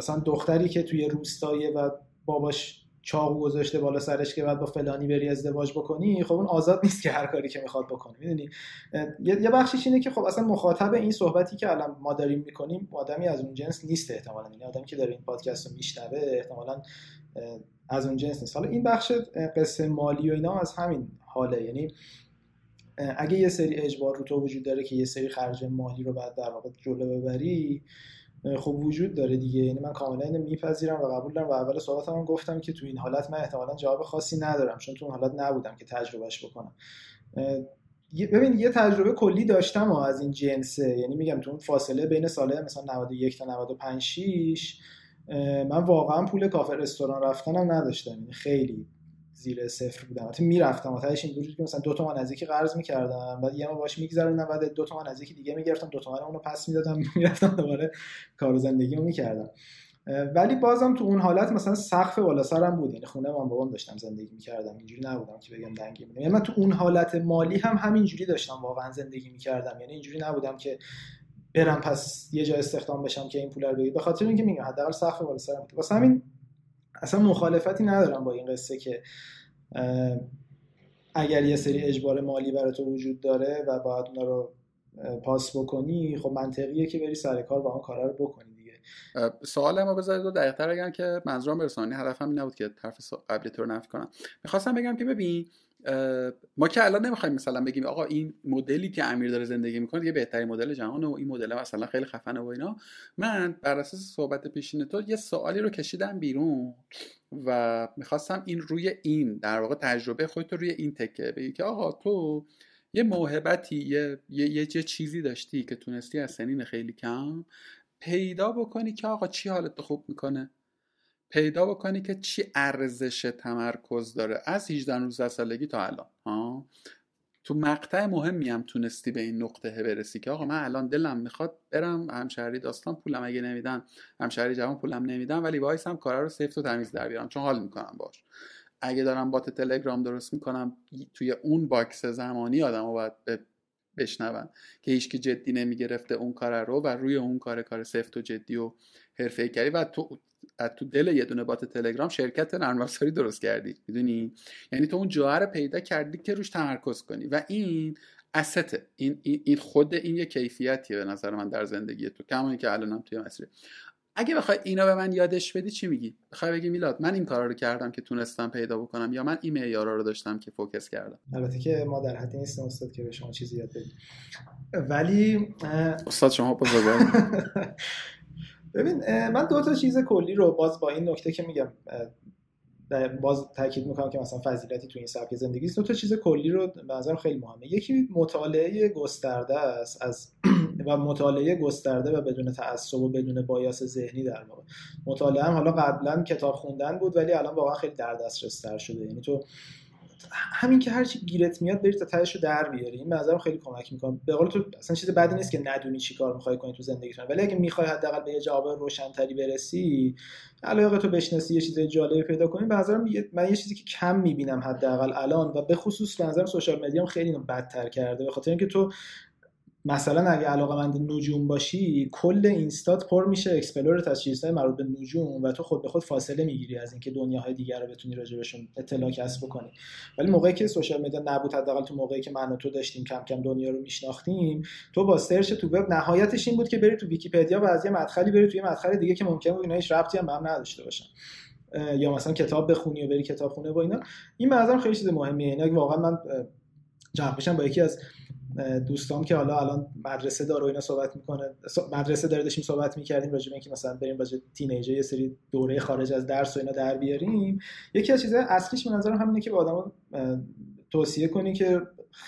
مثلا دختری که توی روستایه و باباش چاقو گذاشته بالا سرش که بعد با فلانی بری ازدواج بکنی خب اون آزاد نیست که هر کاری که می‌خواد بکنه. می‌دونی؟ یه بخشش اینه که خب اصلا مخاطب این صحبتی که الان ما داریم می‌کنیم آدمی از اون جنس نیست احتمالا. این آدمی که داره این پادکست رو میشنوه احتمالا از اون جنس نیست. حالا این بخش قصه مالی و اینا از همین حاله. یعنی اگه یه سری اجبار رو تو وجود داره که یه سری خرج مالی رو بعد در واقع جلو ببری خب وجود داره دیگه. یعنی من کاملا اینو میپذیرم و قبول دارم و اول صحبتم هم گفتم که تو این حالت من احتمالا جواب خاصی ندارم چون تو اون حالت نبودم که تجربهش بکنم. ببین یه تجربه کلی داشتم از این جنسه. یعنی میگم تو اون فاصله بین ساله مثلا 91 تا 95 6 من واقعا پول کافه رستوران رفتنم نداشتم. یعنی خیلی زیر صفر بودم. البته می‌رفتم. آتش این وجود که مثلا دو تومن نزدیکی قرض می‌کردم. بعد یه ما باش میگذروندم. بعد دو تومن نزدیکی دیگه می‌گرفتم. دو تومن اونو پس می‌دادم. می‌رفتم دوباره کار زندگیمو می‌کردم. ولی بازم تو اون حالت مثلا سقف بالا سرم بود. یعنی خونه من بابام داشتم زندگی می‌کردم. اینجوری نبودم که بگم دنگی بودم یعنی من تو اون حالت مالی هم همینجوری داشتم. واقعا زندگی می‌کردم. یعنی اینجوری نبودم که برم پس یه جا استخدام بشم که این پول رو بگیر به خاطر اینکه میگم حداقل سقف بالا سرم واسه همین اصلا مخالفتی ندارم با این قصه که اگر یه سری اجبار مالی برای وجود داره و باید اونا رو پاس بکنی خب منطقیه که بری سر کار با اون کارا رو بکنی دیگه. سوال ما بذارید دو دقیقه بگم که منظورم برسانی هدفم این نبود که طرف قبلی تو رو نفی کنم. می‌خواستم بگم که ببین ما که الان نمی‌خوایم مثلا بگیم آقا این مدلی که امیر داره زندگی می‌کنه یه بهترین مدل جهان و این مدل مثلا خیلی خفنه و اینا. من بر اساس صحبت پیشین تو یه سوالی رو کشیدم بیرون و می‌خواستم این روی این در واقع تجربه خودت روی این تکه بگی که آقا تو یه موهبتی یه،, یه،, یه چیزی داشتی که تونستی از سنین خیلی کم پیدا بکنی که آقا چی حالت خوب می‌کنه؟ پیدا بکنی که چی ارزش تمرکز داره از 18 19 سالگی تا الان ها؟ تو مقطع مهمی هم تونستی به این نقطه برسی که آقا من الان دلم می‌خواد برم همشهری داستان پولم اگه نمیدن همشهری جوان پولم نمیدن ولی وایسم کارا رو سفت و تمیز در بیارم چون حال می‌کنم باش اگه دارم bot تلگرام درست می‌کنم توی اون box زمانی آدم رو باید بشنون که هیچکی جدی نمی‌گرفته اون کار رو و روی اون کار کار سفت و جدی و حرفه‌ای کردی و تو تو دل یه دونه bot تلگرام شرکت نرم افزاری درست کردی می‌دونی؟ یعنی تو اون جوهر پیدا کردی که روش تمرکز کنی. و این استه این این خود این یه کیفیتیه به نظر من در زندگی کما اینکه الانم توی مسیر. اگه بخوای اینا به من یادش بدی چی میگی؟ بخوای بگی میلاد من این کارا رو کردم که تونستم پیدا بکنم یا من این معیارا رو داشتم که فوکس کردم؟ البته که ما در حدی نیستیم استاد که به شما چیزی یاد بدیم. ولی استاد شما بزرگوار. ببین من دو تا چیز کلی رو باز با این نکته که میگم باز تاکید می‌کنم که مثلا فضیلتی تو این سبک زندگی دو تا چیز کلی رو به نظرم خیلی مهمه. یکی مطالعه گسترده است از و مطالعه گسترده و بدون تعصب و بدون بایاس ذهنی در واقع. مطالعه هم حالا قبلا کتاب خوندن بود ولی الان واقعا خیلی در دسترس تر شده. یعنی تو همین که هرچی گیرت میاد بری تا تهش رو در بیاری. این نظرم خیلی کمک می‌کنه. به قول تو اصلا چیز بدی نیست که ندونی چی کار می‌خوای کنی تو زندگیت ولی اگه می‌خوای حداقل به یه جواب روشنتری برسی علاقه تو بشناسی یه چیز جالبی پیدا کنی. به نظرم من یه چیزی که کم می‌بینم حداقل الان و به خصوص به نظرم social media خیلی بدتر کرده. به خاطر اینکه تو مثلا اگه علاقه مند نجوم باشی کل اینستات پر میشه explore ت از چیزهای مربوط به نجوم و تو خود به خود فاصله می‌گیری از اینکه دنیاهای دیگر رو بتونی راجبشون اطلاع کسب بکنی. ولی موقعی که social media نبود حداقل تو موقعی که من و تو داشتیم کم کم دنیا رو میشناختیم تو با search تو وب نهایتش این بود که بری تو ویکی‌پدیا و از یه مدخلی بری توی مدخل دیگه که ممکنه بود اینا ربطی هم به هم نداشته باشن. یا مثلا کتاب بخونی و بری کتاب خونه و اینا. این به خیلی چیز مهمیه. اینا واقعا من جواب با یکی از دوستام که حالا الان مدرسه داره و اینا صحبت می‌کنه. مدرسه داره داشتیم صحبت می‌کردیم راجع به اینکه مثلا بریم راجع teenager یه سری دوره خارج از درس و اینا در بیاریم. یکی از چیزهای اصلیش به نظرم همینه که به آدما توصیه کنی که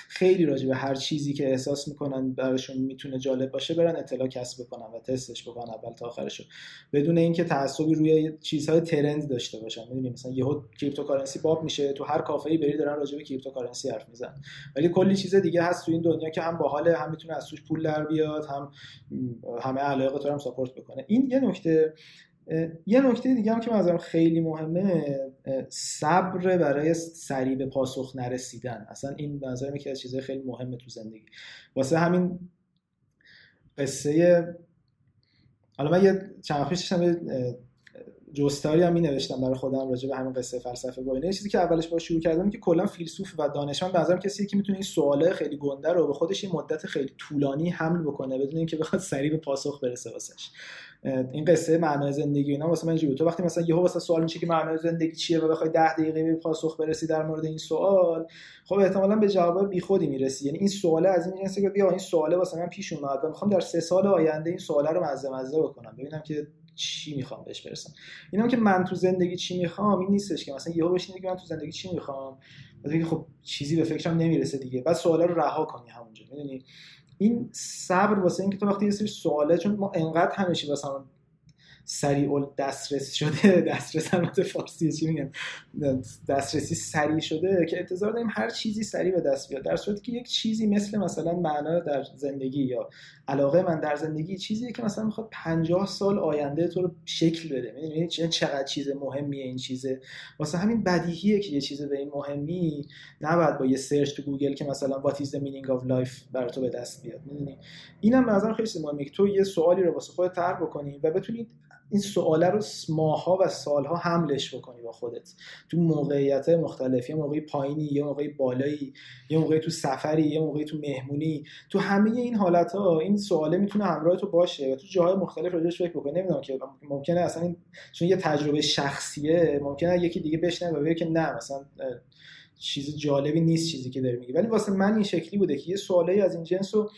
خیلی راجع به هر چیزی که احساس می‌کنن براشون می‌تونه جالب باشه برن اطلاع کسب بکنن و تستش بکنن اول تا آخرشو. بدون اینکه تعصبی روی چیزهای trend داشته باشن. می‌دونی مثلا یهو cryptocurrency باب میشه تو هر کافه‌ای بری دارن راجع به cryptocurrency حرف می‌زنن. ولی کلی چیز دیگه هست تو این دنیا که هم باحال هم می‌تونه از توش پول در بیاد هم همه علاقه تو هم support بکنه. این یه نکته یه نکته دیگه هم که منظرم خیلی مهمه صبر برای سریع به پاسخ نرسیدن. اصلا این نظرم یکی از چیزهای خیلی مهمه تو زندگی. واسه همین قصه حالا من یه چند پیش جستاری هم می نوشتم برای خودم راجع به همین قصه فلسفه با اینه چیزی که اولش با شروع کردم که کلا فیلسوف و دانشمند به نظرم کسی که می‌تونه این سواله خیلی گنده رو به خودش این مدت خیلی طولانی حمل بکنه بدون اینکه بخواد سریع به پاسخ برسه واسش. این قصه معنای زندگی اینا واسه من اینجوری تو وقتی مثلا یهو واسه سوال میشه که معنای زندگی چیه و بخوای 10 دقیقه به پاسخ برسی در مورد این سوال خب احتمالا به جواب بیخودی می‌رسی. یعنی این سواله از این جنسه که بیا این سواله واسه من پیش اومد و می‌خوام در سه سال آینده این سواله رو مزه مزه بکنم ببینم که چی می‌خوام بهش برسم. اینم که من تو زندگی چی می‌خوام این نیستش که مثلا یهو بشینی که من تو زندگی چی می‌خوام؟ بعد خب چیزی به فکرم نمی‌رسه دیگه. بعد سوالا رو رها کنی همونجا می‌دونی؟ این صبر واسه اینکه تو وقتی یه سری سواله چون ما انقدر همه چی واسه سریع دسترس شده. دسترس البته فارسی چی میگن؟ دسترسی سریع شده که انتظار داریم هر چیزی سریع به دست بیاد. در صورتی که یک چیزی مثل مثلا معنا در زندگی یا علاقه من در زندگی چیزی که مثلا می‌خواد 50 سال آینده تو رو شکل بده. می‌دونی؟ چقدر چیز مهمیه این چیزه واسه همین بدیهیه که یه چیز به این مهمی نباید با یه search تو گوگل که مثلا what is the meaning of life تو به دست بیاد. می‌دونی؟ اینم به نظرم خیلی مهمه. که تو یه سوالی رو واسه خودت طرح بکنی و بتونی این سواله رو ماه‌ها و سالها حملش بکنی با خودت. تو موقعیت مختلف یه موقعی پایینی یه موقعی بالایی یه موقعی تو سفری یه موقعی تو مهمونی. تو همه این حالت ها این سواله می‌تونه همراه تو باشه و تو جاهای مختلف راجعش فکر بکنی. نمی‌دونم که ممکنه اصلا این چون یه تجربه شخصیه ممکنه یکی دیگه بشنوه و بگه که نه مثلا چیز جالبی نیست چیزی که داری میگی. ولی واسه من این شکلی بوده که یه سوالی از این جنس رو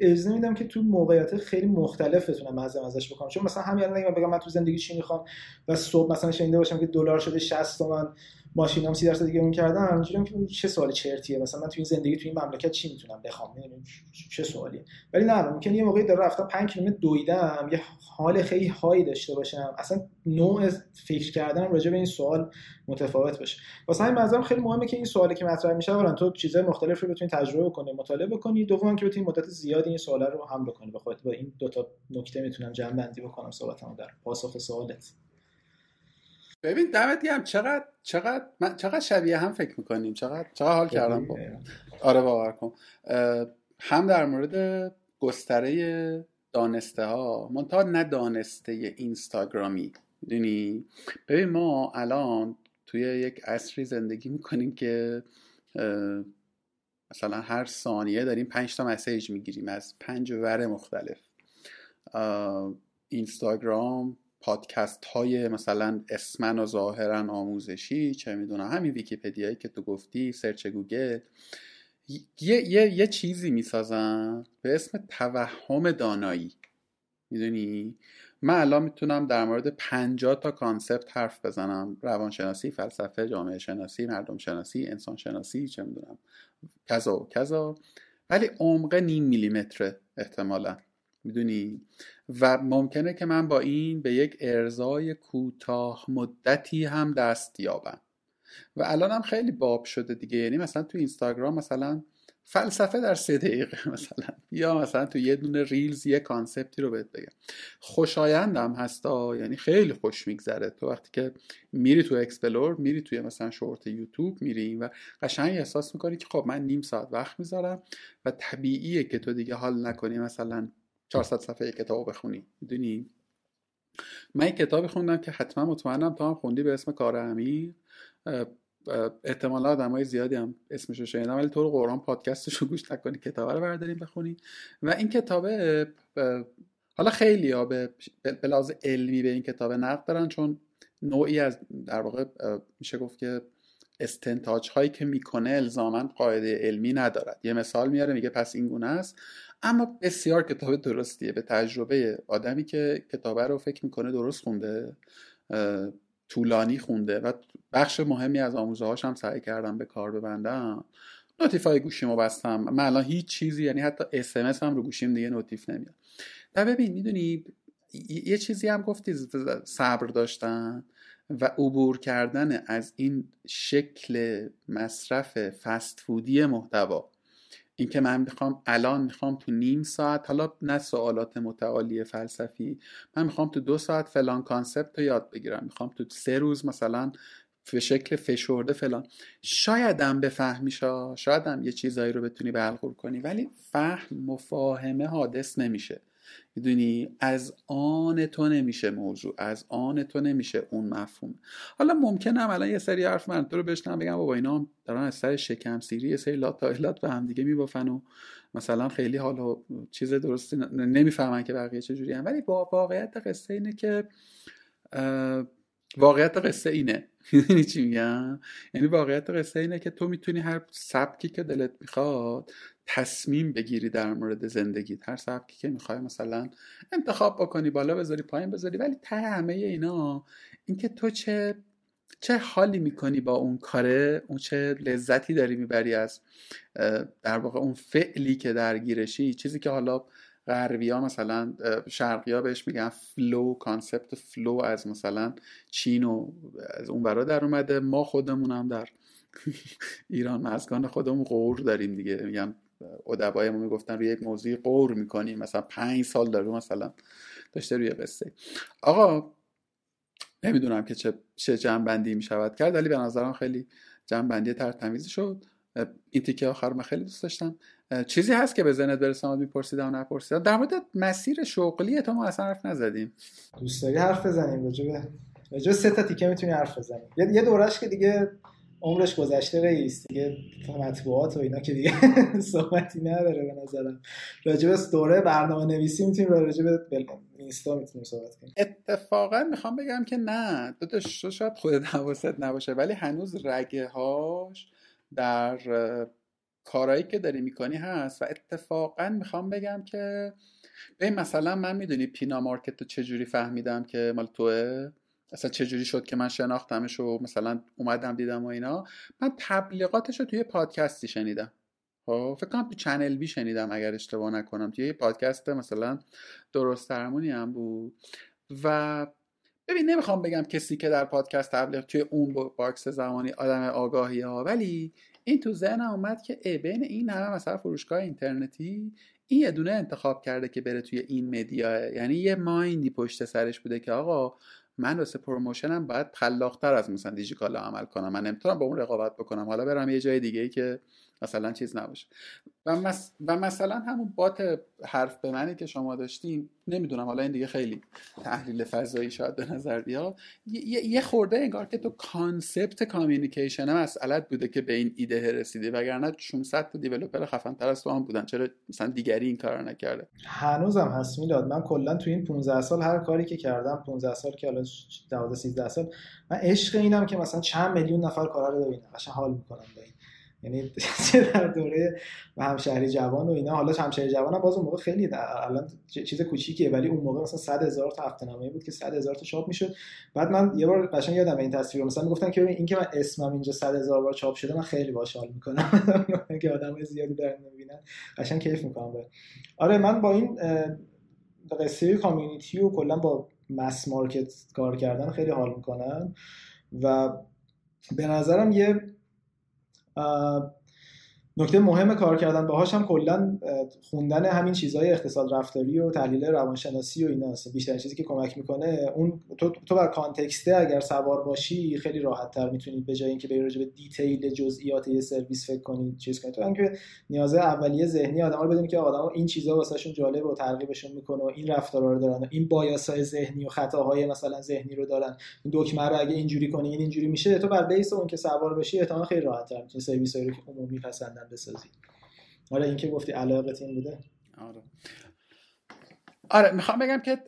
اجازه میدم که تو موقعیت خیلی مختلف بتونم مزه ازش بکنم. چون مثلا همین الان بگم من تو زندگی چی می‌خوام و صبح مثلا شنیده باشم که دلار شده 60 تومن ماشینام 30 درصد دیگه اون کردم همینجوریه که چه سوال چرتیه مثلا من تو این زندگی تو این مملکت چی می‌تونم بخوام؟ چه سوالیه ولی نه ممکن یه موقعی داره رفتم 5 کیلومتر دویدم یه حال خیلی هایی داشته باشم. اصلا نوع فکر کردنم راجع به این سوال متفاوت باشه. واسه همین منظرم خیلی مهمه که این سوالی که مطرح میشه اولا تو چیزهای مختلف رو بتونی تجربه کنی مطالعه بکنی. دوم که بتونی مدت زیادی این سوالا رو حمل کنی خودت با این دو تا نکته می‌تونم جمع بندی بکنم صحبتمو در پاسخ سوالت. ببین دمت گرم چقدر چقدر من چقدر شبیه هم فکر می‌کنیم؟ چقدر چقدر حال کردم؟ با آره باور کن هم در مورد گستره دانسته ها منتها ندانسته اینستاگرامی می‌دونی؟ ببین ما الان توی یک عصری زندگی می‌کنیم که مثلا هر ثانیه داریم پنج تا message می‌گیریم از پنج ور مختلف. اینستاگرام پادکست های مثلا اسمن و ظاهرا آموزشی چه می‌دونم همین ویکیپدیایی که تو گفتی search گوگل یه, یه،, یه چیزی می‌سازن به اسم توهم دانایی. می‌دونی؟ من الان می‌تونم در مورد 50 تا کانسپت حرف بزنم. روانشناسی فلسفه جامعه شناسی مردم شناسی انسان شناسی چه می‌دونم. کذا و کذا. ولی عمق نیم میلیمتره احتمالا. می‌دونی؟ و ممکنه که من با این به یک ارزای کوتاه مدتی هم دست یابم. و الان هم خیلی باب شده دیگه. یعنی مثلا تو اینستاگرام مثلا فلسفه در سه دقیقه مثلا. یا مثلا تو یه دونه reels یه concept ی رو بهت بگم. خوشایندم هستا. یعنی خیلی خوش میگذره. تو وقتی که میری تو explore میری توی مثلا شورت یوتیوب میری و قشنگ احساس می‌کنی که خب من نیم ساعت وقت می‌ذارم و طبیعیه که تو دیگه حال نکنی مثلا 400 صفحه کتاب بخونی می‌دونی؟ من این کتابی خوندم که حتما مطمئنم تو هم خوندی به اسم کار امیر احتمالا آدم های زیادی هم اسمشو شنیدم ولی طور قرآن پادکستش رو گوش نکنی کتابه رو برداریم بخونی. و این کتابه حالا خیلی ها به لحاظ علمی به این کتاب نقد دارن چون نوعی از در واقع میشه گفت که استنتاج هایی که می‌کنه الزاما قاعده علمی ندارد. یه مثال میاره میگه پس این گونه است. اما بسیار کتاب درستیه به تجربه آدمی که کتابه رو فکر می‌کنه درست خونده طولانی خونده و بخش مهمی از آموزه هاش هم سعی کردم به کار ببندم. notif ای گوشیمو بستم. من الان هیچ چیزی یعنی حتی اسمس هم رو گوشیم دیگه notif نمیاد. و ببین می‌دونی یه چیزی هم گفتی صبر داشتن و عبور کردن از این شکل مصرف فست فودی محتوا. اینکه من می‌خوام الان می‌خوام تو نیم ساعت حالا نه سوالات متعالی فلسفی من می‌خوام تو دو ساعت فلان concept رو یاد بگیرم. می‌خوام تو سه روز مثلا به شکل فشرده فلان. شایدم بفهمی شا شایدم یه چیزایی رو بتونی بلغور کنی ولی فهم مفاهمه حادث نمیشه. می‌دونی؟ از آن تو نمیشه موضوع از آن تو نمیشه اون مفهوم. حالا ممکنه الان یه سری حرف من تو رو بشنم بگم بابا اینا دارن از سر شکم سیری یه سری لاطائلات به هم دیگه میبافن و مثلا خیلی حالا چیز درستی نمی‌فهمن که بقیه چجوری هم ولی با واقعیت قصه اینه که واقعیت قصه اینه. می‌دونی چی میگم؟ یعنی واقعیت قصه اینه که تو می‌تونی هر سبکی که دلت می‌خواد تصمیم بگیری در مورد زندگی هر سبکی که می‌خوای مثلا انتخاب بکنی بالا بذاری پایین بذاری ولی ته همه اینا. اینکه تو چه چه حالی می‌کنی با اون کاره؟ اون چه لذتی داری می‌بری از در واقع اون فعلی که درگیرشی؟ چیزی که حالا غربی ها مثلا شرقی ها بهش میگن flow concept flow از مثلا چین و از اون برا در اومده. ما خودمون هم در ایران واژگان خودمون غور داریم دیگه. میگن ادبای ما می‌گفتن روی یک موضوعی غور می‌کنیم. مثلا پنج سال داره مثلا داشته روی قصه. آقا نمی‌دونم که چه, چه جمع‌بندی می‌شود. کرد ولی به نظرم خیلی جنبندی ترتمیزی شد. این تیکه آخر من خیلی دوست داشتم. چیزی هست که به ذهنت برسم میپرسیدم نپرسیدم در مورد مسیر شغلی تو ما اصلا حرف نزدیم. دوست داری حرف بزنیم؟ راجبه راجبه سه تا تیکه می‌تونی حرف بزنیم یه دورش که دیگه عمرش گذشته رئیس دیگه مطبوعات و اینا که دیگه صحبتی نداره به نظرم. راجب دوره برنامه نویسی می‌تونیم راجب اینستا می‌تونیم صحبت کنیم. اتفاقا می‌خوام بگم که نه. دو شاید خود حواست نباشه ولی هنوز رگه هاش در کارهایی که داری می‌کنی هست و اتفاقا می‌خوام بگم که به مثلا من می‌دونی پینا مارکت رو چجوری فهمیدم که مال توه؟ اصلا چجوری شد که من شناختمش و مثلا اومدم دیدم و اینا؟ من تبلیغاتش رو توی پادکستی شنیدم. خب فکر کنم تو چنل بی شنیدم اگر اشتباه نکنم. توی یه پادکست مثلا درست هم بود. و ببین نمی‌خوام بگم کسی که در پادکست تبلیغ توی اون باکس زمانی آدم آگاهی ها ولی این تو ذهنم اومد که ای بین این همه مثلا فروشگاه اینترنتی این یه دونه انتخاب کرده که بره توی این media یعنی یه mind ی پشت سرش بوده که آقا من واسه promotion م باید خلاقتر از مثلا دیجیکالا عمل کنم. من نمی‌تونم با اون رقابت بکنم. حالا برم یه جای دیگه ای که مثلا چیز نباشه. و, و مثلا همون بات حرف به منی که شما داشتیم نمی‌دونم حالا این دیگه خیلی تحلیل فضایی شاید به نظر بیاد. یه خورده انگار که تو concept communication مسئلت بوده که به این ایده رسیدی وگرنه 600 تا developer خفن تر از تو هم بودن. چرا مثلا دیگری این کار نکرده؟ هنوزم هست میلاد. من کلا تو این 15 سال هر کاری که کردم 15 سال که حالا 12 13 سال من عشق اینم که مثلا چند میلیون نفر کارا رو ببینم. قشنگ حال می‌کنم با این. یعنی چه در دوره و همشهری جوان و اینا. حالا همشهری جوان هم باز اون موقع خیلی الان چیز کوچیکیه ولی اون موقع مثلا 100 هزار تا هفته بود که 100 هزار تا چاپ می‌شد. بعد من یه بار قشنگ یادم این تصویر مثلا می‌گفتن که ببین این که من اسمم اینجا 100 هزار بار چاپ شده من خیلی باحال حال می‌کنم. که آدم زیادی دارن می‌بینن. قشنگ کیف می‌کنم آره من با این قصه کامیونیتی و کلا با مس مارکت کار کردن خیلی حال می‌کنم. و به نظرم یه uh, نکته مهم کار کردن باهاش هم کلا خوندن همین چیزهای اقتصاد رفتاری و تحلیل روانشناسی و اینا بیشتر چیزی که کمک می‌کنه اون تو تو بر context ه اگر سوار باشی خیلی راحت تر می‌تونید به جای اینکه بری به detail جزئیات یه سرویس فکر کنید چیز کنید تو اینکه نیاز اولیه ذهنی آدما رو بدونید که آدما این چیزا واسهشون جالب و ترغیبشون می‌کنه و این رفتارا رو دارن و این bias ای ذهنی و خطاهای مثلا ذهنی رو دارن. این دکمه رو اگه اینجوری کنی این اینجوری میشه تو بر base اون که سوار بشی احتمال خیلی راحت تر می‌تونی سرویس رو که عمومی پسندن بسازی آره این که گفتی علاقت این بوده؟ آره. آره می‌خوام بگم که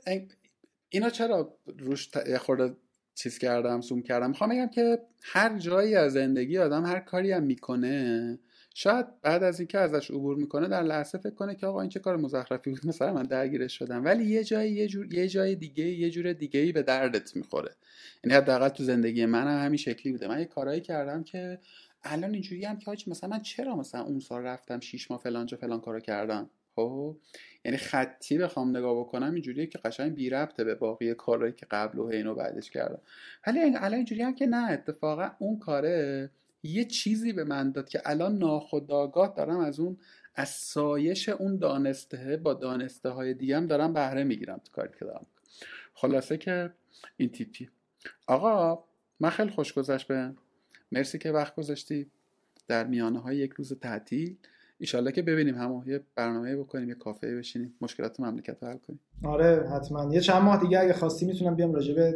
اینا چرا روش. خورده چیز کردم زوم کردم؟ می‌خوام بگم که هر جایی از زندگی آدم هر کاری هم می‌کنه شاید بعد از اینکه ازش عبور می‌کنه در لحظه فکر کنه که آقا این چه کار مزخرفی بود مثلا من درگیرش شدم. ولی یه جای یه جور یه جای دیگه یه جور دیگه ای به دردت می‌خوره. یعنی حداقل تو زندگی من هم همین شکلی بوده. من یه کارهایی کردم که الان اینجوری هم که مثلا من چرا مثلا اون سال رفتم شیش ماه فلان جا فلان کارو کردم؟ خب؟ یعنی خطی بخوام نگاه بکنم اینجوریه که قشنگ بی ربطه به باقی کارهایی که قبل و حین و بعدش کردم. ولی الان اینجوری هم که نه اتفاقا اون کاره یه چیزی به من داد که الان ناخداگاه دارم از اون از سایش اون دانسته با دانسته های دیگه دارم بهره می‌گیرم تو کاری که دارم. خلاصه که این تیپی. آقا من خیلی خوش گذشت به مرسی که وقت گذاشتی. در میانه های یک روز تعطیل ایشالله که ببینیم همه یه برنامه بکنیم یه کافه بشینیم مشکلات مملکت رو حل کنیم. آره حتما. یه چند ماه دیگه اگه خواستی می‌تونم بیام راجع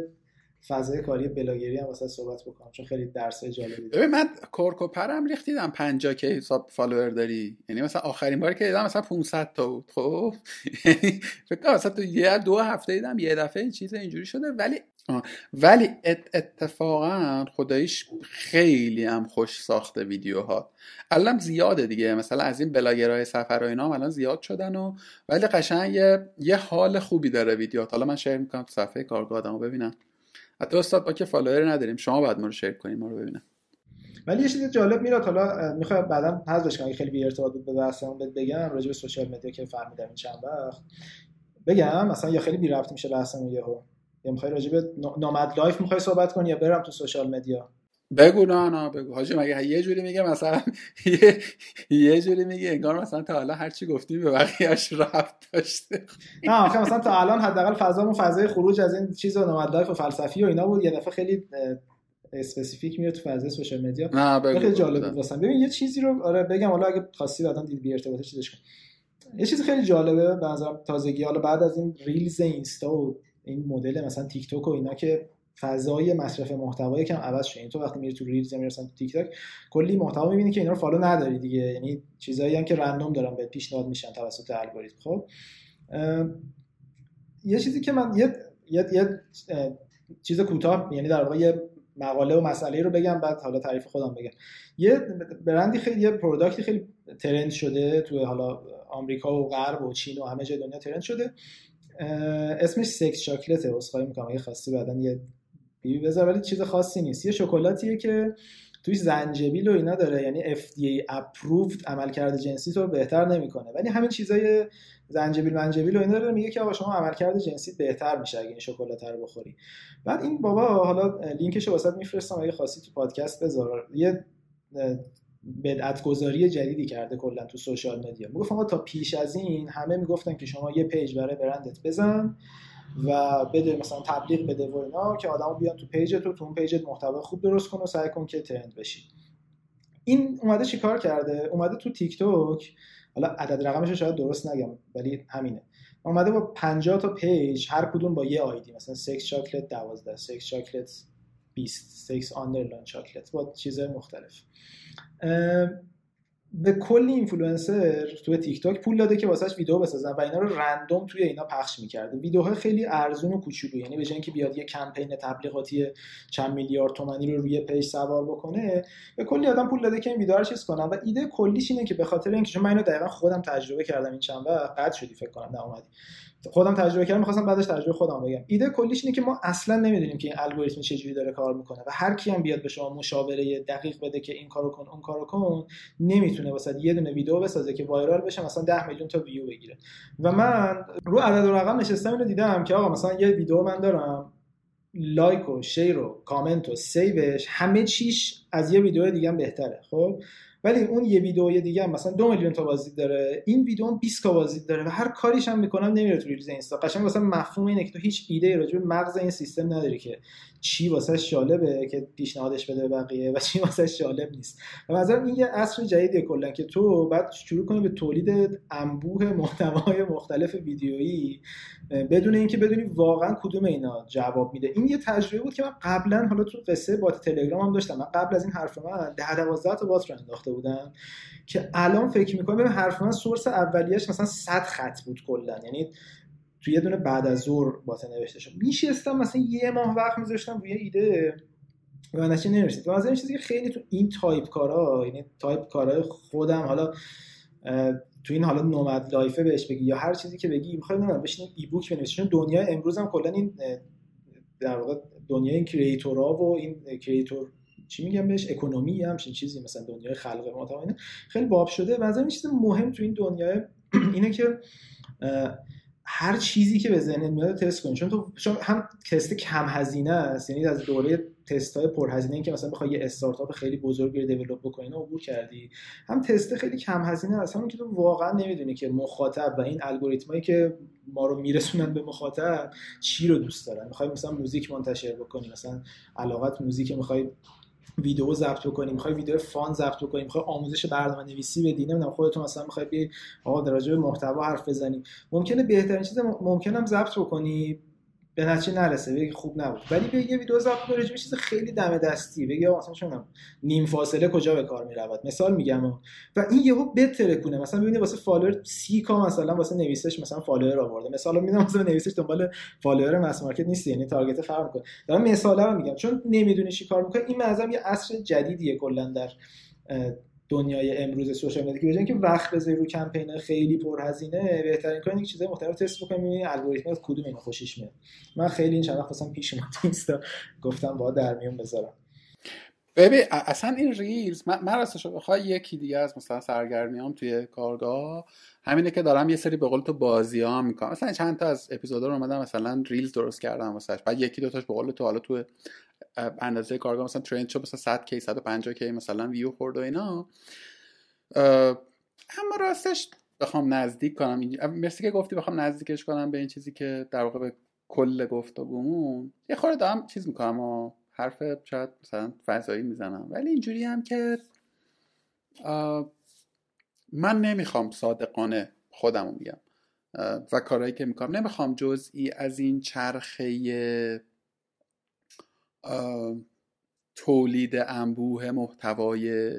فضای کاری بلاگری هم واسه صحبت بکنم چون خیلی درس جالبی ببین من کرک و پرم ریخت دیدم 50 K حساب follower داری. یعنی مثلا آخرین باری که دیدم مثلا 500 تا بود. خب؟ یعنی فکر کنم مثلا تو یه دو هفته دیدم یه دفعه این چیز اینجوری شده. ولی ولی اتفاقا خداییش خیلی هم خوش ساخته ویدیوها. الان زیاده دیگه. مثلا از این بلاگرهای سفر و اینا الان زیاد شدن و ولی قشنگ یه, یه حال خوبی داره ویدیو حالا من share می‌کنم تو صفحه کارگاه آدمو ببینم. حتی استاد با که follower نداریم شما باید ما رو share کنیم ما رو ببینم ولی یه چیز جالب میاد حالا می‌خوام بعدا حذفش کنم خیلی بی ارتباط به بحثمون بگم راجع به social media که فهمیدم این چند وقت. بگم مثلا یا خیلی بی ربط میشه بحثمون یهو. یا می‌خوای راجع به nomad life می‌خوای صحبت کنی یا برم تو social media بگو نه نه بگو. حاجی مگه یه جوری میگه مثلا یه, یه جوری میگه انگار مثلا تا حالا هر چی گفتیم به بقیه‌اش ربط داشته. نه آخه مثلا تا الان حداقل فضامون فضای خروج از این چیز و فلسفی و اینا بود. یه دفعه خیلی specific میاد تو فضای social media خیلی جالب بود ببین یه چیزی رو آره بگم. حالا اگه خواستی بعدا دید بی ارتباطه چیزش کن. یه چیز خیلی جالبه به نظرم تازگی. حالا بعد از این reels اینستا و این مدل مثلا تیک توک و اینا که فضای مصرف محتوا یکم عوض شده. تو وقتی میری تو reels یا می‌رسن تو تیک تاک کلی محتوا می‌بینی که اینا رو follow نداری دیگه. یعنی چیزایی هم که random دارن به پیشنهاد میشن توسط الگوریتم. خب یه چیزی که من یه یه, یه چیز کوتاه یعنی در واقع یه مقاله و مسئله رو بگم بعد حالا تعریف خودم بگم. یه برندی خیلی یه پروداکتی خیلی ترند شده تو حالا آمریکا و غرب و چین و همه جای دنیا ترند شده. اسمش سکس چاکلته عذرخواهی می‌کنم اگه خواستی بعدا یه بیبی بذار ولی چیز خاصی نیست. یه شکلاتیه که توی زنجبیل و اینا داره. یعنی FDA approved عملکرد جنسی تو بهتر نمی‌کنه. ولی همین چیزای زنجبیل منجبیل و اینا داره. میگه که آقا شما عملکرد جنسی بهتر میشه اگه این شکلات رو بخوری. بعد این بابا حالا لینکش واسط میفرستم. اگه خواستی تو پادکست بذار. یه بدعت گذاری جدیدی کرده کلا تو social media. می‌گفت آقا تا پیش از این همه می‌گفتن که شما یه page برای برندت بزن. و بده مثلا تبلیغ بده و اینا که آدمو بیان تو page تو تو اون page ت محتوا خوب درست کن و سعی کن که trend بشی. این اومده چیکار کرده؟ اومده تو تیک توک حالا عدد رقمش رو شاید درست نگم ولی همینه. اومده با 50 تا page هر کدوم با یه ID مثلا sex chocolate 12 sex chocolate 20 sex underline chocolate با چیزهای مختلف. به کلی اینفلوئنسر تو تیک تاک پول داده که واسهش ویدیو بسازن و اینا رو random توی اینا پخش می‌کرده ویدیوها خیلی ارزون و کوچولو یعنی به جای اینکه بیاد یه کمپین تبلیغاتی چند میلیارد تومانی رو روی page سوار بکنه به کلی آدم پول داده که این ویدیو رو چیز کنن. و ایده کلیش اینه که به خاطر اینکه چون من اینو دقیقا خودم تجربه کردم این چند وقت قد شدی فکر کنم اومدی. خودم تجربه کردم می‌خواستم بعدش تجربه خودم بگم. ایده کلیش اینه که ما اصلا نمی‌دونیم که این الگوریتم چجوری داره کار می‌کنه و هر کی هم بیاد به شما مشاوره دقیق بده که این کارو کن اون کارو کن نمی‌تونه واسه یه دونه ویدیو بسازه که viral بشه مثلا 10 میلیون تا ویو بگیره. و من رو عدد و رقم نشستم اینو دیدم که آقا مثلا یه ویدیو من دارم like و share و کامنت و save ش همه چیش از یه ویدیو دیگه بهتره. خب؟ ولی اون یه ویدیو دیگه هم مثلا دو میلیون تا بازدید داره. این ویدیو هم 20 تا بازدید داره و هر کاریش هم می‌کنم نمیره تو reels اینستا. قشنگ مثلا مفهوم اینه که تو هیچ ایده راجع به مغز این سیستم نداری که چی واسه جالبه که پیشنهادش بده به بقیه و چی واسه جالب نیست. و مثلا این یه عصر جدیدیه کلا که تو بعد شروع کنی به تولید انبوه محتوای مختلف ویدیویی بدون اینکه بدونی واقعا کدوم اینا جواب میده. این یه تجربه بود که من قبلا حالا تو قصه بات تلگرام هم داشتم من قبل از این حرف من 10 12 تا بات رو انداخته بودم که الان فکر می‌کنم ببین حرف من سورس اولیش مثلا 100 خط بود کلا. یعنی تو یه دونه بعد از ظهر bot نوشته میشستم مثلا یه ماه وقت میذاشتم روی ایده و نتیجه نمی‌رسید. و از این چیزی که خیلی تو این تایپ کارا یعنی تایپ کارهای خودم حالا تو این حالا nomad life ه بهش بگی یا هر چیزی که بگی می‌خوای نمی‌دونم بشینیم ebook بنویسیم. چون دنیای امروز هم کلا این در واقع دنیای این creator ها و این creator چی میگم بهش؟ economy همچین چیزی مثلا دنیای خلق محتوا خیلی باب شده. و از این چیز مهم تو این دنیای اینه که هر چیزی که به ذهنت میاد تست کنی. چون تو چون هم تست کم هزینه است. یعنی از دوره تست های پرهزینه که مثلا بخوای یه استارتاپ خیلی بزرگی رو دیولپ بکنی عبور کردی. هم تست خیلی کم هزینه است. همون که تو واقعا نمی‌دونی که مخاطب و این الگوریتمایی که ما رو میرسونن به مخاطب چی رو دوست دارن. می‌خوای مثلا موزیک منتشر بکنی مثلا علاقت موزیک می‌خوای ویدیو ضبط بکنی می‌خوای ویدیو فان ضبط بکنی می‌خوای آموزش برنامه نویسی بدی نمی‌دونم خودتون مثلا می‌خوای بی آقا در محتوا حرف بزنی ممکنه بهترین چیز ممکنه ضبط بکنی. به نتیجه نرسه بگی خوب نبود. ولی به یه ویدیو ضبط کنی چیز خیلی دم دستی. بگی مثلا چون نیم فاصله کجا به کار می‌رود؟ مثال میگم. و این یهو بترکونه. مثلا ببینید واسه follower سی K مثلا واسه نویسش مثلا follower آورده. مثلا میدم مثلا نویسش دنبال follower mass market نیست. یعنی target فرق کنه دارم مثالا رو میگم. چون نمی‌دونی چی کار می‌کنه این مثلا یه عصر جدیدیه کلا در دنیای امروز social media که که وقت بذاری رو کمپین خیلی پرهزینه بهترین کار که چیزای مختلف تست بکنی الگوریتم از کدوم اینا خوشش میاد. من خیلی این چند وقت پیش اومد اینستا گفتم با در میون بذارم. ببین اصلا این reels من, من راستش بخوای یکی دیگه از مثلا سرگرمیام توی کارگاه همینه که دارم یه سری به قول تو بازی ها می‌کنم. مثلا چند تا از اپیزودا رو اومدم مثلا reels درست کردم واسش بعد یکی دو تاش به قول تو حالا تو اندازه کارگاه مثلا ترند شد مثلا 100 کی 150 کی مثلا ویو خورد و اینا. اما راستش بخوام نزدیک کنم. مرسی که گفتی بخوام نزدیکش کنم به این چیزی که در واقع به کل گفتگومون. یه خورده دارم چیز می‌کنم و حرف شاید مثلا فضایی می‌زنم. ولی اینجوری هم که من نمی‌خوام صادقانه خودمو میگم. و کارهایی که می‌کنم. نمی‌خوام جزئی از این چرخه تولید انبوه محتوای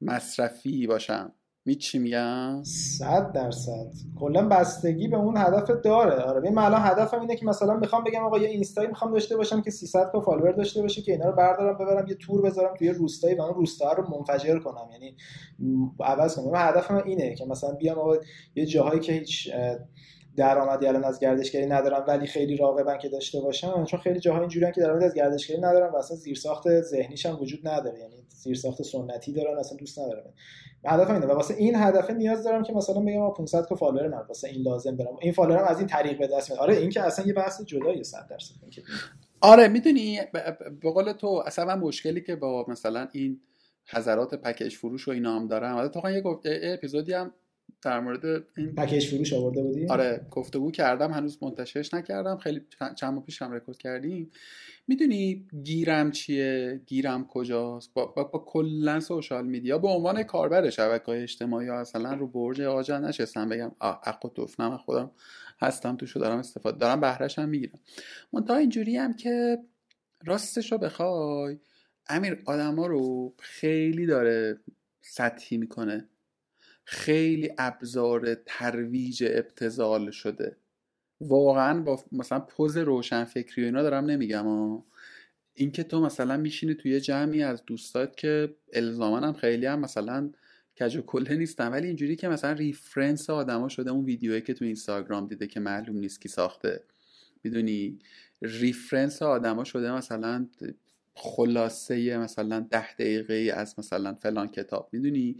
مصرفی باشم. می چی میگم؟ صد درصد. کلا بستگی به اون هدف داره. آره من الان هدفم اینه که مثلا می‌خوام بگم آقا یه اینستایی می‌خوام داشته باشم که 300 تا فالوور داشته باشه که اینا رو بردارم ببرم یه تور بذارم توی روستایی و اون روستا رو منفجر کنم. یعنی عوض کنم. من هدفم اینه که مثلا بیام آقا یه جاهایی که هیچ درآمدی الان از گردشگری ندارم ولی خیلی راغبن که داشته باشن چون خیلی جاها اینجوریان که درآمدی از گردشگری ندارن و اصلا زیرساخت ذهنیش هم وجود نداره یعنی زیرساخت سنتی دارن اصلا دوست ندارن هدف اینه و واسه این هدف نیاز دارم که مثلا بگم 500 تا follower من واسه این لازم دارم. این follower م از این طریق به دست میاد. آره این که اصلا یه بحث جدایی 100 درصد آره می‌دونی به قول تو اصلا مشکلی که با مثلا این حضرات پکیج فروش و اینا هم دارم. البته یه اپیزودی هم در مورد این پکیج فروش آورده بودی؟ آره گفتگو کردم هنوز منتشرش نکردم. خیلی چند ماه پیش هم رکورد کردیم. می‌دونی گیرم چیه؟ گیرم کجاست؟ با, با, با کلا social media. به عنوان کاربر شبکه های اجتماعی یا اصلا رو برج عاج نشستم بگم اقو توفنم خودم هستم توشو دارم استفاده دارم بهرش هم می‌گیرم. منتها اینجوری هم که راستش رو بخوای امیر آدما رو خیلی داره سطحی می‌کنه. خیلی ابزار ترویج ابتزال شده. واقعا با مثلا پوز روشن فکری و اینا دارم نمیگم ها اینکه تو مثلا میشینی توی جمعی از دوستات که الزاما هم خیلی هم مثلا کج و کله نیستن ولی اینجوری که مثلا reference آدما شده اون ویدیویی که تو اینستاگرام دیده که معلوم نیست کی ساخته. می‌دونی؟ reference آدما شده مثلا خلاصه مثلا ده دقیقه از مثلا فلان کتاب می‌دونی؟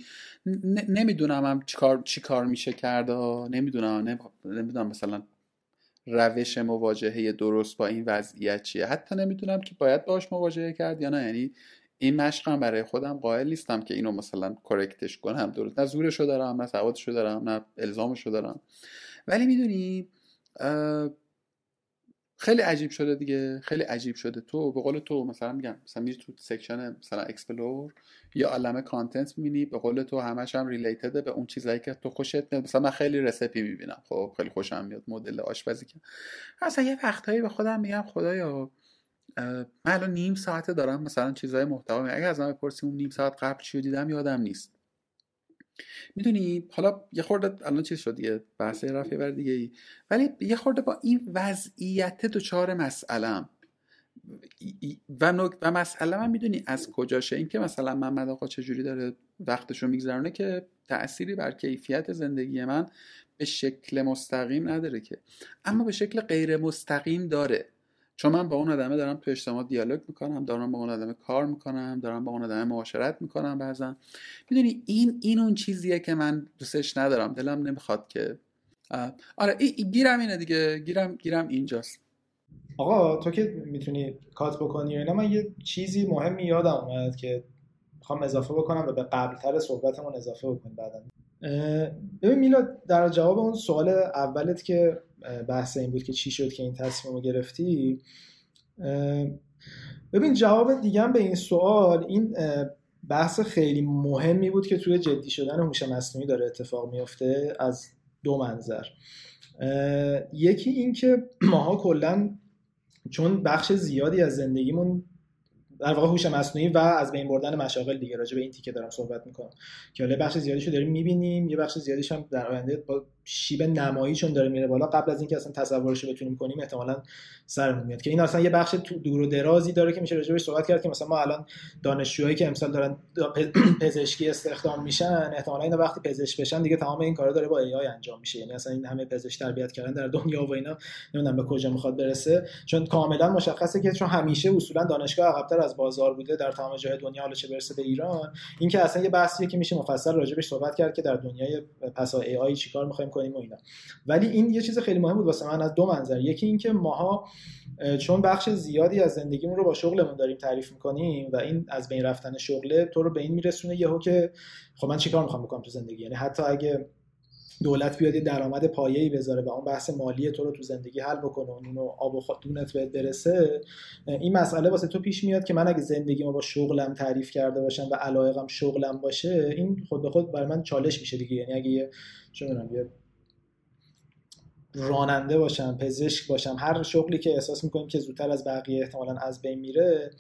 نمی‌دونم هم چی کار, چی کار میشه کرد نمی‌دونم نمی‌دونم مثلا روش مواجهه درست با این وضعیت چیه. حتی نمی‌دونم که باید باش مواجهه کرد یا نه. یعنی این مشقم برای خودم قائل نیستم که اینو مثلا correct ش کنم. درست نه زورشو دارم نه سوادشو دارم نه الزامشو دارم. ولی می‌دونی خیلی عجیب شده دیگه. خیلی عجیب شده. تو به قول تو مثلا میگم مثلا میری تو section مثلا explore یه عالمه content می‌بینی به قول تو همش هم related به اون چیزایی که تو خوشت میاد. مثلا من خیلی recipe می‌بینم. خب خیلی خوشم میاد. مدل آشپزی که. اصلا یه وقتایی به خودم میگم خدایا من الان نیم ساعته دارم مثلا چیزای محتوا اگه از من بپرسی اون نیم ساعت قبل چی دیدم یادم نیست. می‌دونی حالا یه خورده الان چیز شد دیگه بحث رفیه بر دیگه ای ولی یه خورده با این وضعیت دچار مسئلم و, و مسئله من می‌دونی از کجاشه؟ اینکه مثلا محمد آقا چجوری داره وقتشو میگذرونه که تأثیری بر کیفیت زندگی من به شکل مستقیم نداره که. اما به شکل غیر مستقیم داره. چون من با اون آدمه دارم تو اجتماع دیالوگ می‌کنم دارم با اون آدمه کار می‌کنم دارم با اون آدمه معاشرت می‌کنم بعضا. می‌دونی این این اون چیزیه که من دوستش ندارم. دلم نمی‌خواد که آره ای, گیرم اینه دیگه. گیرم گیرم اینجاست. آقا تو که می‌تونی کات بکنی اینا من یه چیزی مهمی یادم اومد که می‌خوام اضافه بکنم و به قبلتر صحبتمون اضافه بکنیم بعدا. ببین میلاد در جواب اون سوال اولت که بحث این بود که چی شد که این تصمیم رو گرفتی ببین جواب دیگه به این سوال این بحث خیلی مهمی بود که توی جدی شدن هوش مصنوعی داره اتفاق میفته از دو منظر. یکی این که ماها کلا چون بخش زیادی از زندگیمون در واقع هوش مصنوعی و از بین بردن مشاغل دیگه راجع به این تیکه دارم صحبت می‌کنم. که حالا بخش زیادیشو داریم می‌بینیم یه بخش زیادیش هم در آینده با شیب نمایی چون داره میره بالا. قبل از اینکه اصلا تصورش بتونیم کنیم احتمالا سرمون میاد. که این اصلا یه بخش دور و درازی داره که میشه راجع بهش صحبت کرد که مثلا ما الان دانشجوهایی که امسال دارن پزشکی استخدام میشن احتمالا اینا وقتی پزشک بشن دیگه تمام این کارا داره با ای انجام میشه. یعنی اصلا این همه پزشک تربیت کردن در دنیا و اینا نمی‌دونم به کجا می‌خواد برسه. چون کاملا مشخصه که چون همیشه اصولا دانشگاه عقبتر از بازار بوده در تمام جای دنیا حالا چه برسه به ایران. این که اصلا یه بحثیه که میشه مفصل راجع صحبت کرد که در دنیای پسا ای آی چیکار می‌خوایم کنیم و اینا. ولی این یه چیز خیلی مهم بود واسه من از دو منظر. یکی اینکه ماها چون بخش زیادی از زندگیمون رو با شغلمون داریم تعریف می‌کنیم و این از بین رفتن شغله تو رو به این میرسونه یهو که خب من چیکار می‌خوام بکنم تو زندگی؟ یعنی حتی اگه دولت بیاد یه درآمد پایه‌ای بذاره و اون بحث مالی تو رو تو زندگی حل بکنه و اونو آب و دونت بهت برسه این مسئله واسه تو پیش میاد که من اگه زندگیمو با شغلم تعریف کرده باشم و علایقم شغلم باشه این خود به خود برای من چالش میشه دیگه. یعنی اگه یه چه یه راننده باشم پزشک باشم هر شغلی که احساس می‌کنیم که زودتر از بقیه احتمالا از بین میره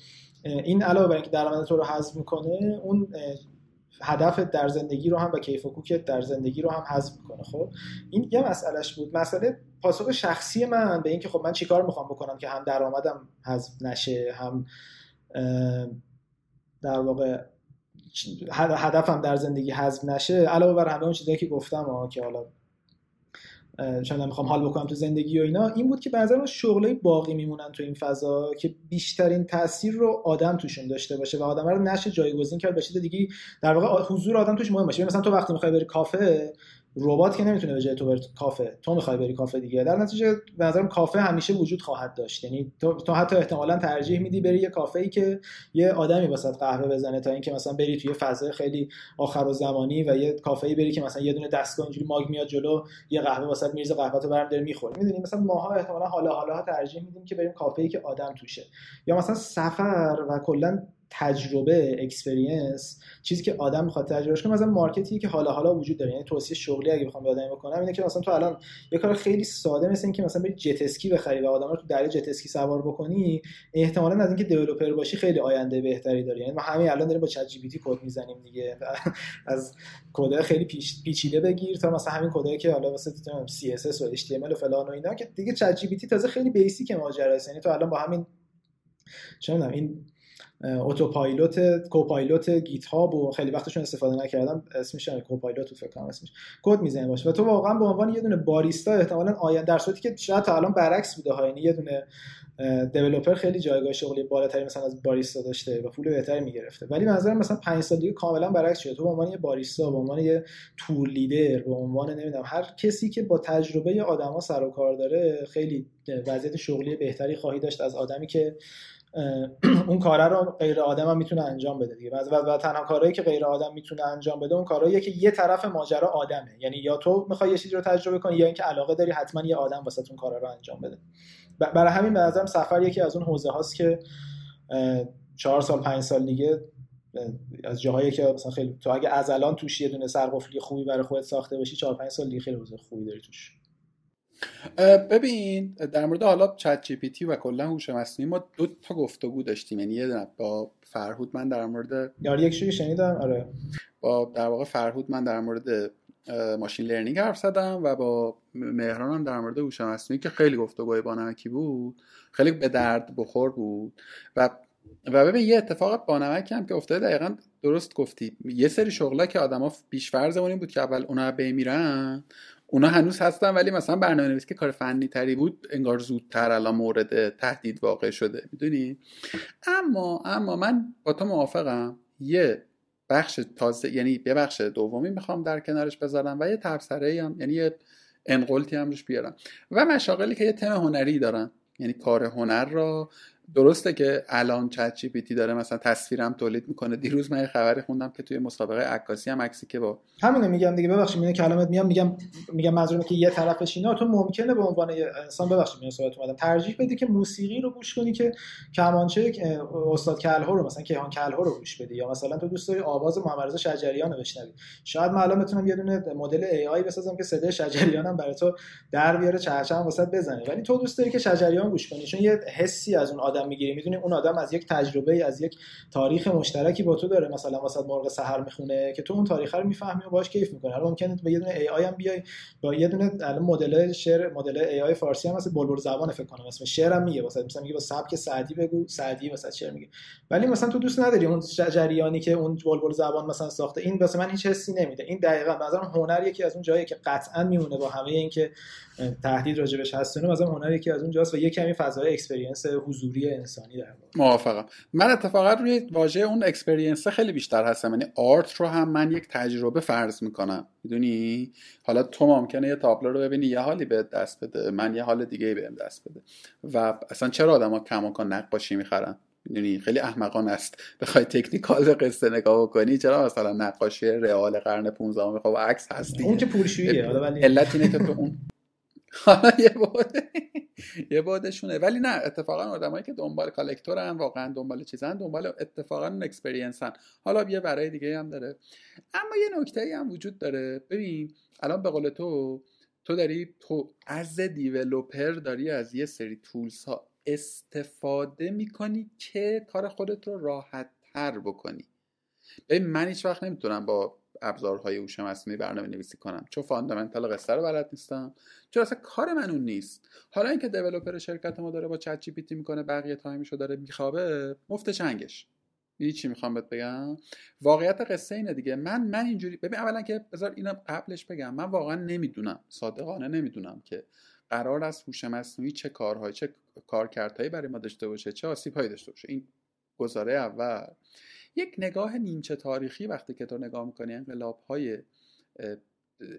این علاوه بر اینکه درآمد تو رو حذف می‌کنه اون هدف در زندگی رو هم و کیف و کوکت در زندگی رو هم حذف می‌کنه خب؟ این یه مسئلهش بود. مسئله پاسخ شخصی من به اینکه خب من چیکار می‌خوام بکنم که هم درآمدم حذف نشه هم در واقع هدفم در زندگی حذف نشه علاوه بر همه اون چیزایی که گفتم که حالا چون می‌خوام حال بکنم تو زندگی و اینا این بود که بعضا شغلای باقی میمونن تو این فضا که بیشترین تاثیر رو آدم توشون داشته باشه و آدم رو نشه جایگزین کرد بشه دیگه در واقع حضور آدم توش مهم باشه. مثلا تو وقتی می‌خوای بری کافه ربات که نمی‌تونه به جای تو بری کافه. تو می‌خوای بری کافه دیگه. در نتیجه به نظرم کافه همیشه وجود خواهد داشت. یعنی تو, تو حتی احتمالا ترجیح میدی بری یه کافه ای که یه آدمی واست قهوه بزنه تا اینکه مثلا بری توی فضای خیلی آخرالزمانی و یه کافه ای بری که مثلا یه دونه دستگاه اینجوری ماگ میاد جلو یه قهوه واست میریزه قهوه تو برمی‌داری می‌خوری می‌دونی؟ مثلا ماها احتمالا حالا حالا ترجیح میدیم که بریم کافه ای که آدم توشه. یا مثلا سفر و کلا تجربه experience چیزی که آدم می‌خواد تجربهش کنه مثلا market ی که حالا حالا وجود داره یعنی توصیه شغلی اگه بخوام یادم بکنم اینه که مثلا تو الان یه کار خیلی ساده مثل اینکه مثلا بری جت اسکی بخری و آدم رو تو دریا جت اسکی سوار بکنی احتمالا از اینکه developer باشی خیلی آینده بهتری داری. یعنی ما همین الان داریم با ChatGPT کد می‌زنیم دیگه. از کد خیلی پیچیده بگیر تا مثلا همین کدایی که حالا واسه CSS و HTML و فلان و اینا که دیگه ChatGPT تازه خیلی basic ماجراست. یعنی تو الان با همین چه این autopilot copilot GitHub و خیلی وقتشون استفاده نکردم اسمش copilot فکر کنم اسمش. کد می‌زنی باشه و تو واقعا به عنوان یه دونه باریستا احتمالاً آینده در صورتی که شاید تا الان برعکس بوده ها یعنی یه دونه دیولپر خیلی جایگاه شغلی بالاتری مثلا از باریستا داشته و پول بهتری می‌گرفته. ولی نظر مثلا 5 سال دیگه کاملا برعکس شده. تو به عنوان یه باریستا به عنوان یه تور لیدر به عنوان نمی‌دونم هر کسی که با تجربه آدما سر و کار داره خیلی وضعیت شغلی بهتری خواهی داشت از آدمی که اون کاره رو غیر آدم هم می‌تونه انجام بده دیگه. و, و تنها کارهایی که غیر آدم می‌تونه انجام بده اون کارهاییه که یه طرف ماجرا آدمه. یعنی یا تو می‌خوای یه چیزی رو تجربه کنی یا اینکه علاقه داری حتما یه آدم واسه اون کارا رو انجام بده. برای همین به نظرم سفر یکی از اون حوزه هاست که چهار سال پنج سال دیگه از جاهایی که مثلا خیلی تو اگه از الان توش یه دونه سرقفلی خوبی برای خودت ساخته باشی چهار پنج سال دیگه خیلی حوزه خوبی داری توش. ببین در مورد حالا ChatGPT و کلا هوش مصنوعی ما دو تا گفتگو داشتیم. یعنی یه با فرهود من در مورد یاری یک شوی شنیدم آره. با در واقع فرهود من در مورد machine learning حرف زدم و با مهران هم در مورد هوش مصنوعی که خیلی گفتگوی بانمکی بود خیلی به درد بخور بود. و و ببین یه اتفاق بانمک هم که افتاده دقیقا درست گفتی. یه سری شغلا که آدما پیش فرضمون بود که اول اونا بمیرن اونا هنوز هستن ولی مثلا برنامه نویسی که کار فنی تری بود انگار زودتر الان مورد تهدید واقع شده. می‌دونی؟ اما اما من با تو موافقم. یه بخش تازه یعنی یه بخش دومی می‌خوام در کنارش بذارم و یه تبصره هم یعنی یه انقلتی هم روش بیارم. و مشاغلی که یه تم هنری دارن یعنی کار هنر را درسته که الان چت جی پی تی داره مثلا تصویرم تولید می‌کنه. دیروز من خبری خوندم که توی مسابقه عکاسی هم عکسی که با همینو میگم دیگه ببخشید من کلامت میام میگم میگم منظورم که یه طرفش اینا. تو ممکنه به عنوان انسان ببخشید من صحبت اومدم. ترجیح بدی که موسیقی رو گوش کنی که کمانچه استاد کلهو رو مثلا کیهان کلهو رو گوش بدی. یا مثلا تو دوست داری آواز محمد رضا شجریان رو بشنوی. شاید من الان بتونم یه دونه مدل AI بسازم که صدای شجریان هم برای تو در بیاره چهچهم واست بزنه ولی تو دوست داری که شجریان گوش کنی. چون یه حسی از اون می‌گیری می‌دونی اون آدم از یک تجربه از یک تاریخ مشترکی با تو داره. مثلا واسه مرغ سحر می‌خونه که تو اون تاریخ رو می‌فهمی و باش کیف می‌کنه حالا ممکنه به یه دونه AI هم بیای با یه دونه الان مدل شعر مدل AI فارسی هم مثلا بلبل زبان فکر کنم. اسم شعر هم میگه. مثلا مثلا میگه با سبک سعدی بگو سعدی مثلا شعر میگه. ولی مثلا تو دوست نداری اون جریانی که اون بلبل زبان مثلا ساخته. این واسه من هیچ حسی نمیده. این دقیقاً نظرم هنر یکی از اون جایی که قطعا میمونه با همه اینکه تهدید راجبش هست مثلا هنر یکی از اون جاست و یه کمی فضای experience حضوری انسانی در موافقم. من اتفاقا روی واژه اون experience خیلی بیشتر هستم. یعنی art رو هم من یک تجربه فرض می‌کنم. می‌دونی؟ حالا تو ممکنه یه تابلو رو ببینی یه حالی بهت دست بده. من یه حال دیگه بهم دست بده. و اصلا چرا آدما کماکان نقاشی می‌خرن؟ می‌دونی؟ خیلی احمقان است. بخوای تکنیکال قصه نگاه کنی چرا مثلا نقاشی رئال قرن 15 خب عکس هستی اون که پولشوییه. ولی علت اینه که تو اون حالا یه بود یه بودشونه ولی نه اتفاقا آدمایی که دنبال کالکتورن واقعا دنبال چیزن دنبال اتفاقا اکسپریانسن حالا یه برای دیگه هم داره. اما یه نکته هم وجود داره. ببین الان به قول تو تو داری تو از developer داری از یه سری tools ها استفاده می‌کنی که کار خودت رو راحت تر بکنی. ببین من هیچ وقت نمی‌تونم با ابزارهای هوش مصنوعی برنامه نویسی کنم. چون fundamental قصه رو بلد نیستم. چون اصلا کار من اون نیست؟ حالا اینکه developer شرکت ما داره با ChatGPT می‌کنه بقیه time شو داره میخوابه مفت چنگش. می‌دونی چی می‌خوام بهت بگم؟ واقعیت قصه اینه دیگه. من من اینجوری ببین اولا که بذار اینو قبلش بگم. من واقعا نمی‌دونم. صادقانه نمی‌دونم که قرار است هوش مصنوعی چه کارهایی چه کارکردهایی برای ما داشته باشه چه آسیبهایی داشته باشه. این گزاره اول. یک نگاه نیمچه تاریخی وقتی که تو نگاه می‌کنی انقلاب های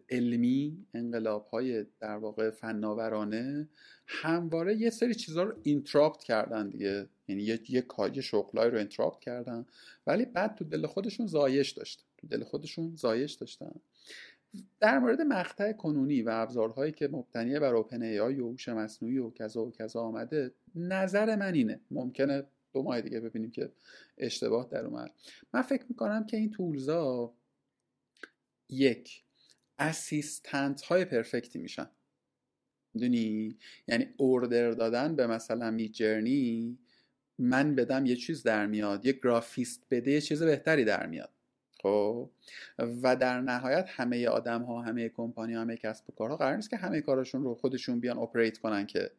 علمی انقلاب های در واقع فناورانه همواره یه سری چیزها رو interrupt کردن دیگه. یعنی یه یه کاری شغلای رو interrupt کردن. ولی بعد تو دل خودشون زایش داشتن. تو دل خودشون زایش داشتن. در مورد مقطع کنونی و ابزارهایی که مبتنی بر اوپن ای آی و هوش مصنوعی و کذا و کذا آمده نظر من اینه. ممکنه دو ماه دیگه ببینیم که اشتباه در اومد. من فکر می‌کنم که این تولزا یک اسیستنت های پرفکتی میشن. می‌دونی؟ یعنی اوردر دادن به مثلا می جرنی من بدم یه چیز در میاد یه گرافیست بده یه چیز بهتری در میاد. خب؟ و در نهایت همه آدم ها همه کمپانی ها همه کسب و کارها قرار نیست که همه کارشون رو خودشون بیان اپریت کنن که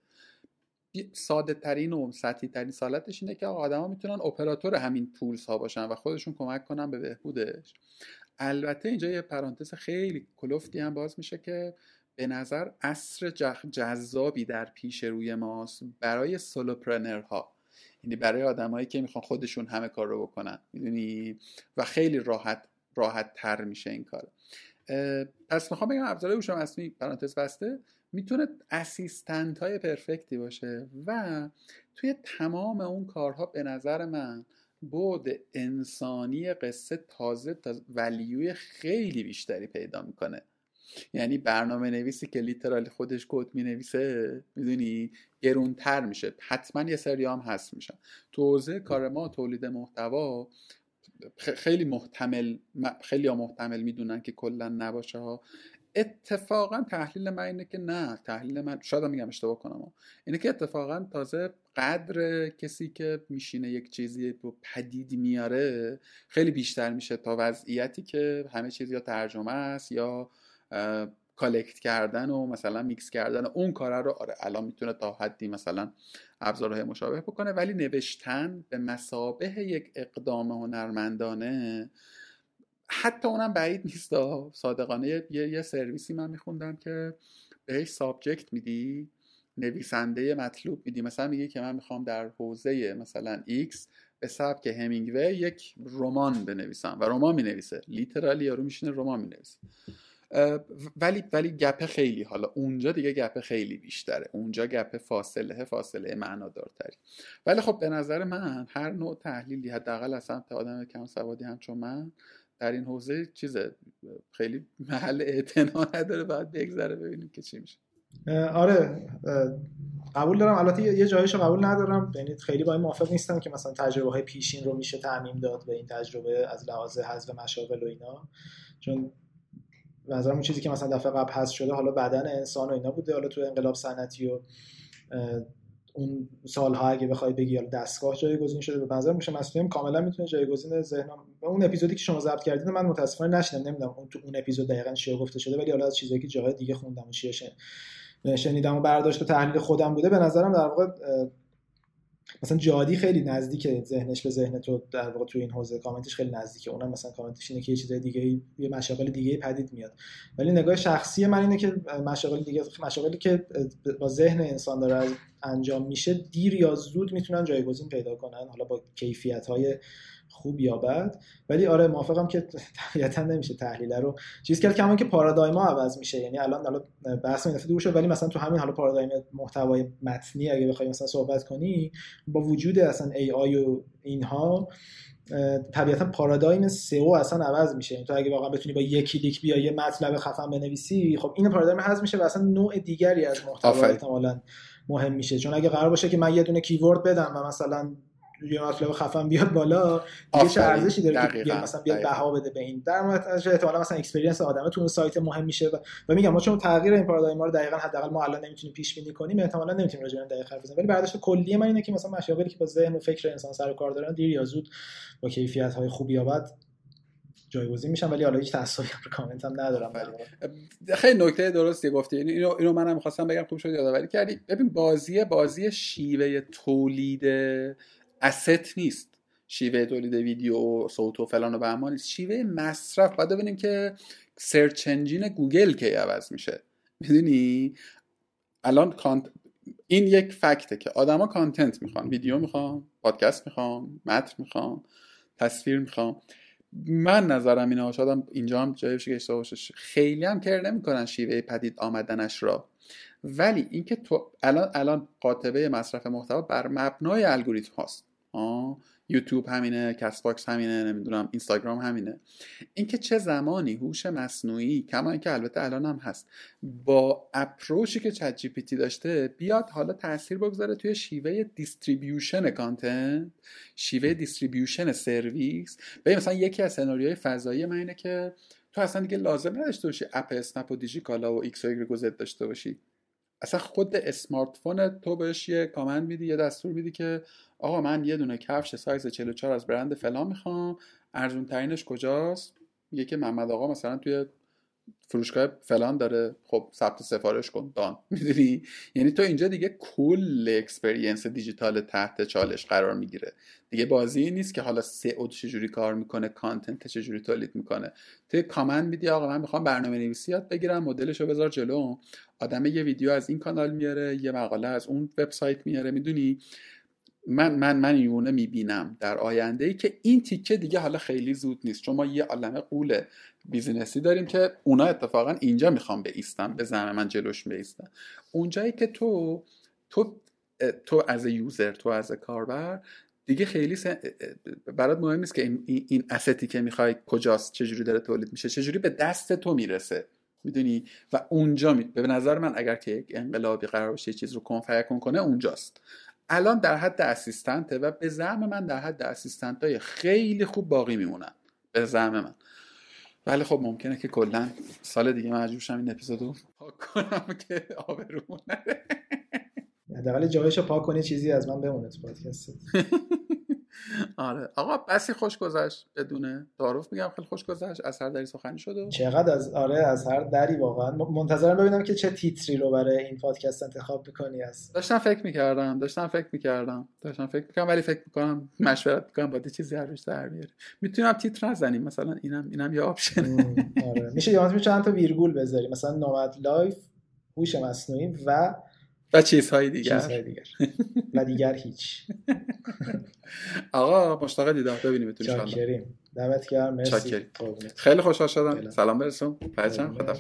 ساده ترین و سطحی ترین سالتش اینه که آدما می‌تونن اپراتور همین تولز ها باشن و خودشون کمک کنن به بهبودش. البته اینجا یه پرانتز خیلی کلفتی هم باز میشه که به نظر اصر جذابی در پیش روی ماست برای سولوپرنرها. یعنی برای آدمایی که می‌خوان خودشون همه کار رو بکنن. می‌دونی؟ و خیلی راحت راحت تر میشه این کار. پس می‌خوام بگم ابزار هوش مصنوعی پرانتز بسته. می‌تونه اسیستنت های پرفکتی باشه و توی تمام اون کارها به نظر من بود انسانی قصه تازه تا ولیوی خیلی بیشتری پیدا می‌کنه. یعنی برنامه نویسی که لیترالی خودش کد می نویسه می‌دونی گرونتر میشه. حتما یه سری هم هست میشن. تو کار ما تولید محتوا خیلی محتمل خیلی ها محتمل می‌دونن که کلا نباشه ها. اتفاقا تحلیل من اینه که نه تحلیل من شاید میگم اشتباه کنم. اینه که اتفاقا تازه قدر کسی که میشینه یک چیزی رو پدید میاره خیلی بیشتر میشه تا وضعیتی که همه چیز یا ترجمه است یا collect کردن و مثلا میکس کردن اون کاره رو آره الان می‌تونه تا حدی مثلا ابزارهای مشابه بکنه ولی نوشتن به مثابه یک اقدام هنرمندانه حتی اونم بعید نیست صادقانه یه, یه سرویسی من میخوندم که بهش subject میدی نویسنده مطلوب میدی. مثلا میگه که من می‌خوام در حوزه مثلا X به سبک همینگوی یک رمان بنویسم و رمان می‌نویسه. literally یارو میشینه رمان می‌نویسه. ولی ولی گپ خیلی. حالا اونجا دیگه گپ خیلی بیشتره. اونجا گپ فاصله فاصله معنادارتری. ولی خب به نظر من هر نوع تحلیلی حداقل از سمت آدم کم سوادی هم چون من در این حوزه چیز خیلی محل اعتنا نداره باید بگذره ببینیم که چی میشه. آره قبول دارم. البته یه جایشو قبول ندارم. یعنی خیلی با این موافق نیستم که مثلا تجربه های پیشین رو میشه تعمیم داد به این تجربه از لحاظ حذف مشاغل و اینا. چون نظرم اون چیزی که مثلا دفعه قبل حذف شده حالا بدن انسان و اینا بوده. حالا تو انقلاب صنعتی و اون سالها اگه بخوای بگی حالا دستگاه جایگزین شده به نظر میشه مسئولیم کاملا می‌تونه جایگزین ذهن اون اپیزودی که شما ضبط کردید من متاسفانه نشنیدم. نمی‌دونم اون تو اون اپیزود دقیقا چی گفته شده ولی حالا از چیزایی که جاهای دیگه خوندم و شنیدم و برداشت و تحلیل خودم بوده به نظرم در واقع مثلا جادی خیلی نزدیک ذهنش به ذهن تو در واقع تو این حوزه. کامنتش خیلی نزدیکه. اونم مثلا کامنتش اینه که یه چیز دیگه یه مشاغل دیگه پدید میاد. ولی نگاه شخصی من اینه که مشاغل دیگه مشاغلی که با ذهن انسان داره انجام میشه دیر یا زود می‌تونن جایگزین پیدا کنن. حالا با کیفیت های خوب یا بد. ولی آره موافقم که طبیعتا نمیشه تحلیل رو چیز کرد همون که پارادایما عوض میشه. یعنی الان حالا بحث این دور شد ولی مثلا تو همین حالا پارادایم محتوای متنی اگه بخوای مثلا صحبت کنی با وجود اصلا ای آی و اینها طبیعتا پارادایم SEO اصلا عوض میشه. یعنی تو اگه واقعا بتونی با یک کلیک بیا یه مطلب خفن بنویسی خب این پارادایم حذف میشه و اصلا نوع دیگری از محتوا احتمالاً مهم میشه. چون اگه قرار باشه که من یه دونه keyword بدم و مثلا یه مطلب خفن بیاد بالا چه ارزشی داره که مثلا بیاد بها بده به این در مورد احتمالاً مثلا experience آدمه تو اون سایت مهم میشه و, و میگم ما چون تغییر این پارادایم رو دقیقاً حداقل ما الان نمی‌تونیم پیش بینی کنیم احتمالاً نمی‌تونیم راجع به دقیق حرف بزنیم. ولی برداشت کلی من اینه که مثلا مشاغلی که با ذهن و فکر انسان سر و کار دارن دیر یا زود با کیفیت های خوبی یا بد جایگزین میشن ولی حالا هیچ تعصبی رو کامنت هم ندارم خیلی نکته درستی گفتی. یعنی اینو اینو منم می‌خواستم بگم خوب شد یادآوری کردی. ببین بازی بازی شیوه تولید است نیست. شیوه تولید ویدیو صوت و فلان و بهمان نیست. شیوه مصرف. باید ببینیم که search engine گوگل کی عوض میشه. می‌دونی؟ الان cont... این یک fact ه که آدما content می‌خوان. ویدیو می‌خوان پادکست می‌خوان متن می‌خوان تصویر می‌خوان. من نظرم اینه شاید هم اینجا هم جای که خیلی هم care نمی‌کنن شیوه پدید آمدنش را. ولی اینکه تو الان الان قاطبه مصرف محتوا بر مبنای الگوریتم هاست. یوتیوب همینه Castbox همینه نمی‌دونم اینستاگرام همینه. اینکه چه زمانی هوش مصنوعی کما اینکه البته الان هم هست با approach ی که ChatGPT داشته بیاد حالا تاثیر بگذاره توی شیوه distribution content شیوه distribution service. ببین مثلا یکی از سناریوهای فضایی من اینه که تو اصلا دیگه لازم نداشته باشی اپ اسنپ و دیجی کالا و X و داشته باشی. اصلا خود smartphone تو بهش یه command میدی یه دستور میدی که آقا من یه دونه کفش سایز 44 از برند فلان می‌خوام ارزون ترینش کجاست؟ میگه که محمد آقا مثلا توی فروشگاه فلان داره خب ثبت سفارش کن done. می‌دونی؟ یعنی تو اینجا دیگه کل experience دیجیتال تحت چالش قرار می‌گیره. دیگه بازی نیست که حالا SEO چجوری کار می‌کنه content چجوری تولید می‌کنه. تو command میدی آقا من می‌خوام برنامه نویسی یاد بگیرم مدلشو بذار جلو. آدم یه ویدیو از این کانال میاره یه مقاله از اون وبسایت میاره می‌دونی؟ من من من اینو می‌بینم. در آینده ای که این تیکه دیگه حالا خیلی زود نیست. چون ما یه عالمه غول business ی داریم که اونا اتفاقا اینجا می‌خوام به زعم من جلوش بیستم اونجایی که تو تو تو از یوزر تو از کاربر دیگه خیلی برات مهم نیست که این, این استی که می‌خوای کجاست چجوری داره تولید میشه چجوری به دست تو می‌رسه. می‌دونی؟ و اونجا می... به نظر من اگر که یک انقلابی قرار باشه چیز رو کنفیکون کنه اونجاست. الان در حد اسیستنته و به زعم من در حد اسیستنت های خیلی خوب باقی میمونن. به زعم من. ولی خب ممکنه که کلا سال دیگه مجبور شم این اپیزودو پاک کنم که آبرومون حداقل جایشو پاک کنی چیزی از من بمونه تو پادکست. آره. آقا بسی خوش گذشت بدونه. تعارف میگم خیلی خوش گذشت. از هر دری سخنی شد چقدر از آره از هر دری واقعا. منتظرم ببینم که چه تیتری رو برای این پادکست انتخاب می‌کنی از داشتم فکر می‌کردم داشتم فکر می‌کردم داشتم فکر می‌کردم ولی فکر می‌کنم مشورت می‌کنم با چیزی هر در بیاره می‌تونم تیتر نزنیم مثلا اینم اینم یه option. آره. میشه یا چند تا ویرگول بذاری مثلا nomad life هوش مصنوعی و و چیزهای دیگر. چیزهای دیگر. و دیگر هیچ. آقا مشتاق دیدار. ببینیم تو ان دمت گرم مرسی. خیلی خوشحال شدم. سلام برسون. بچم خدا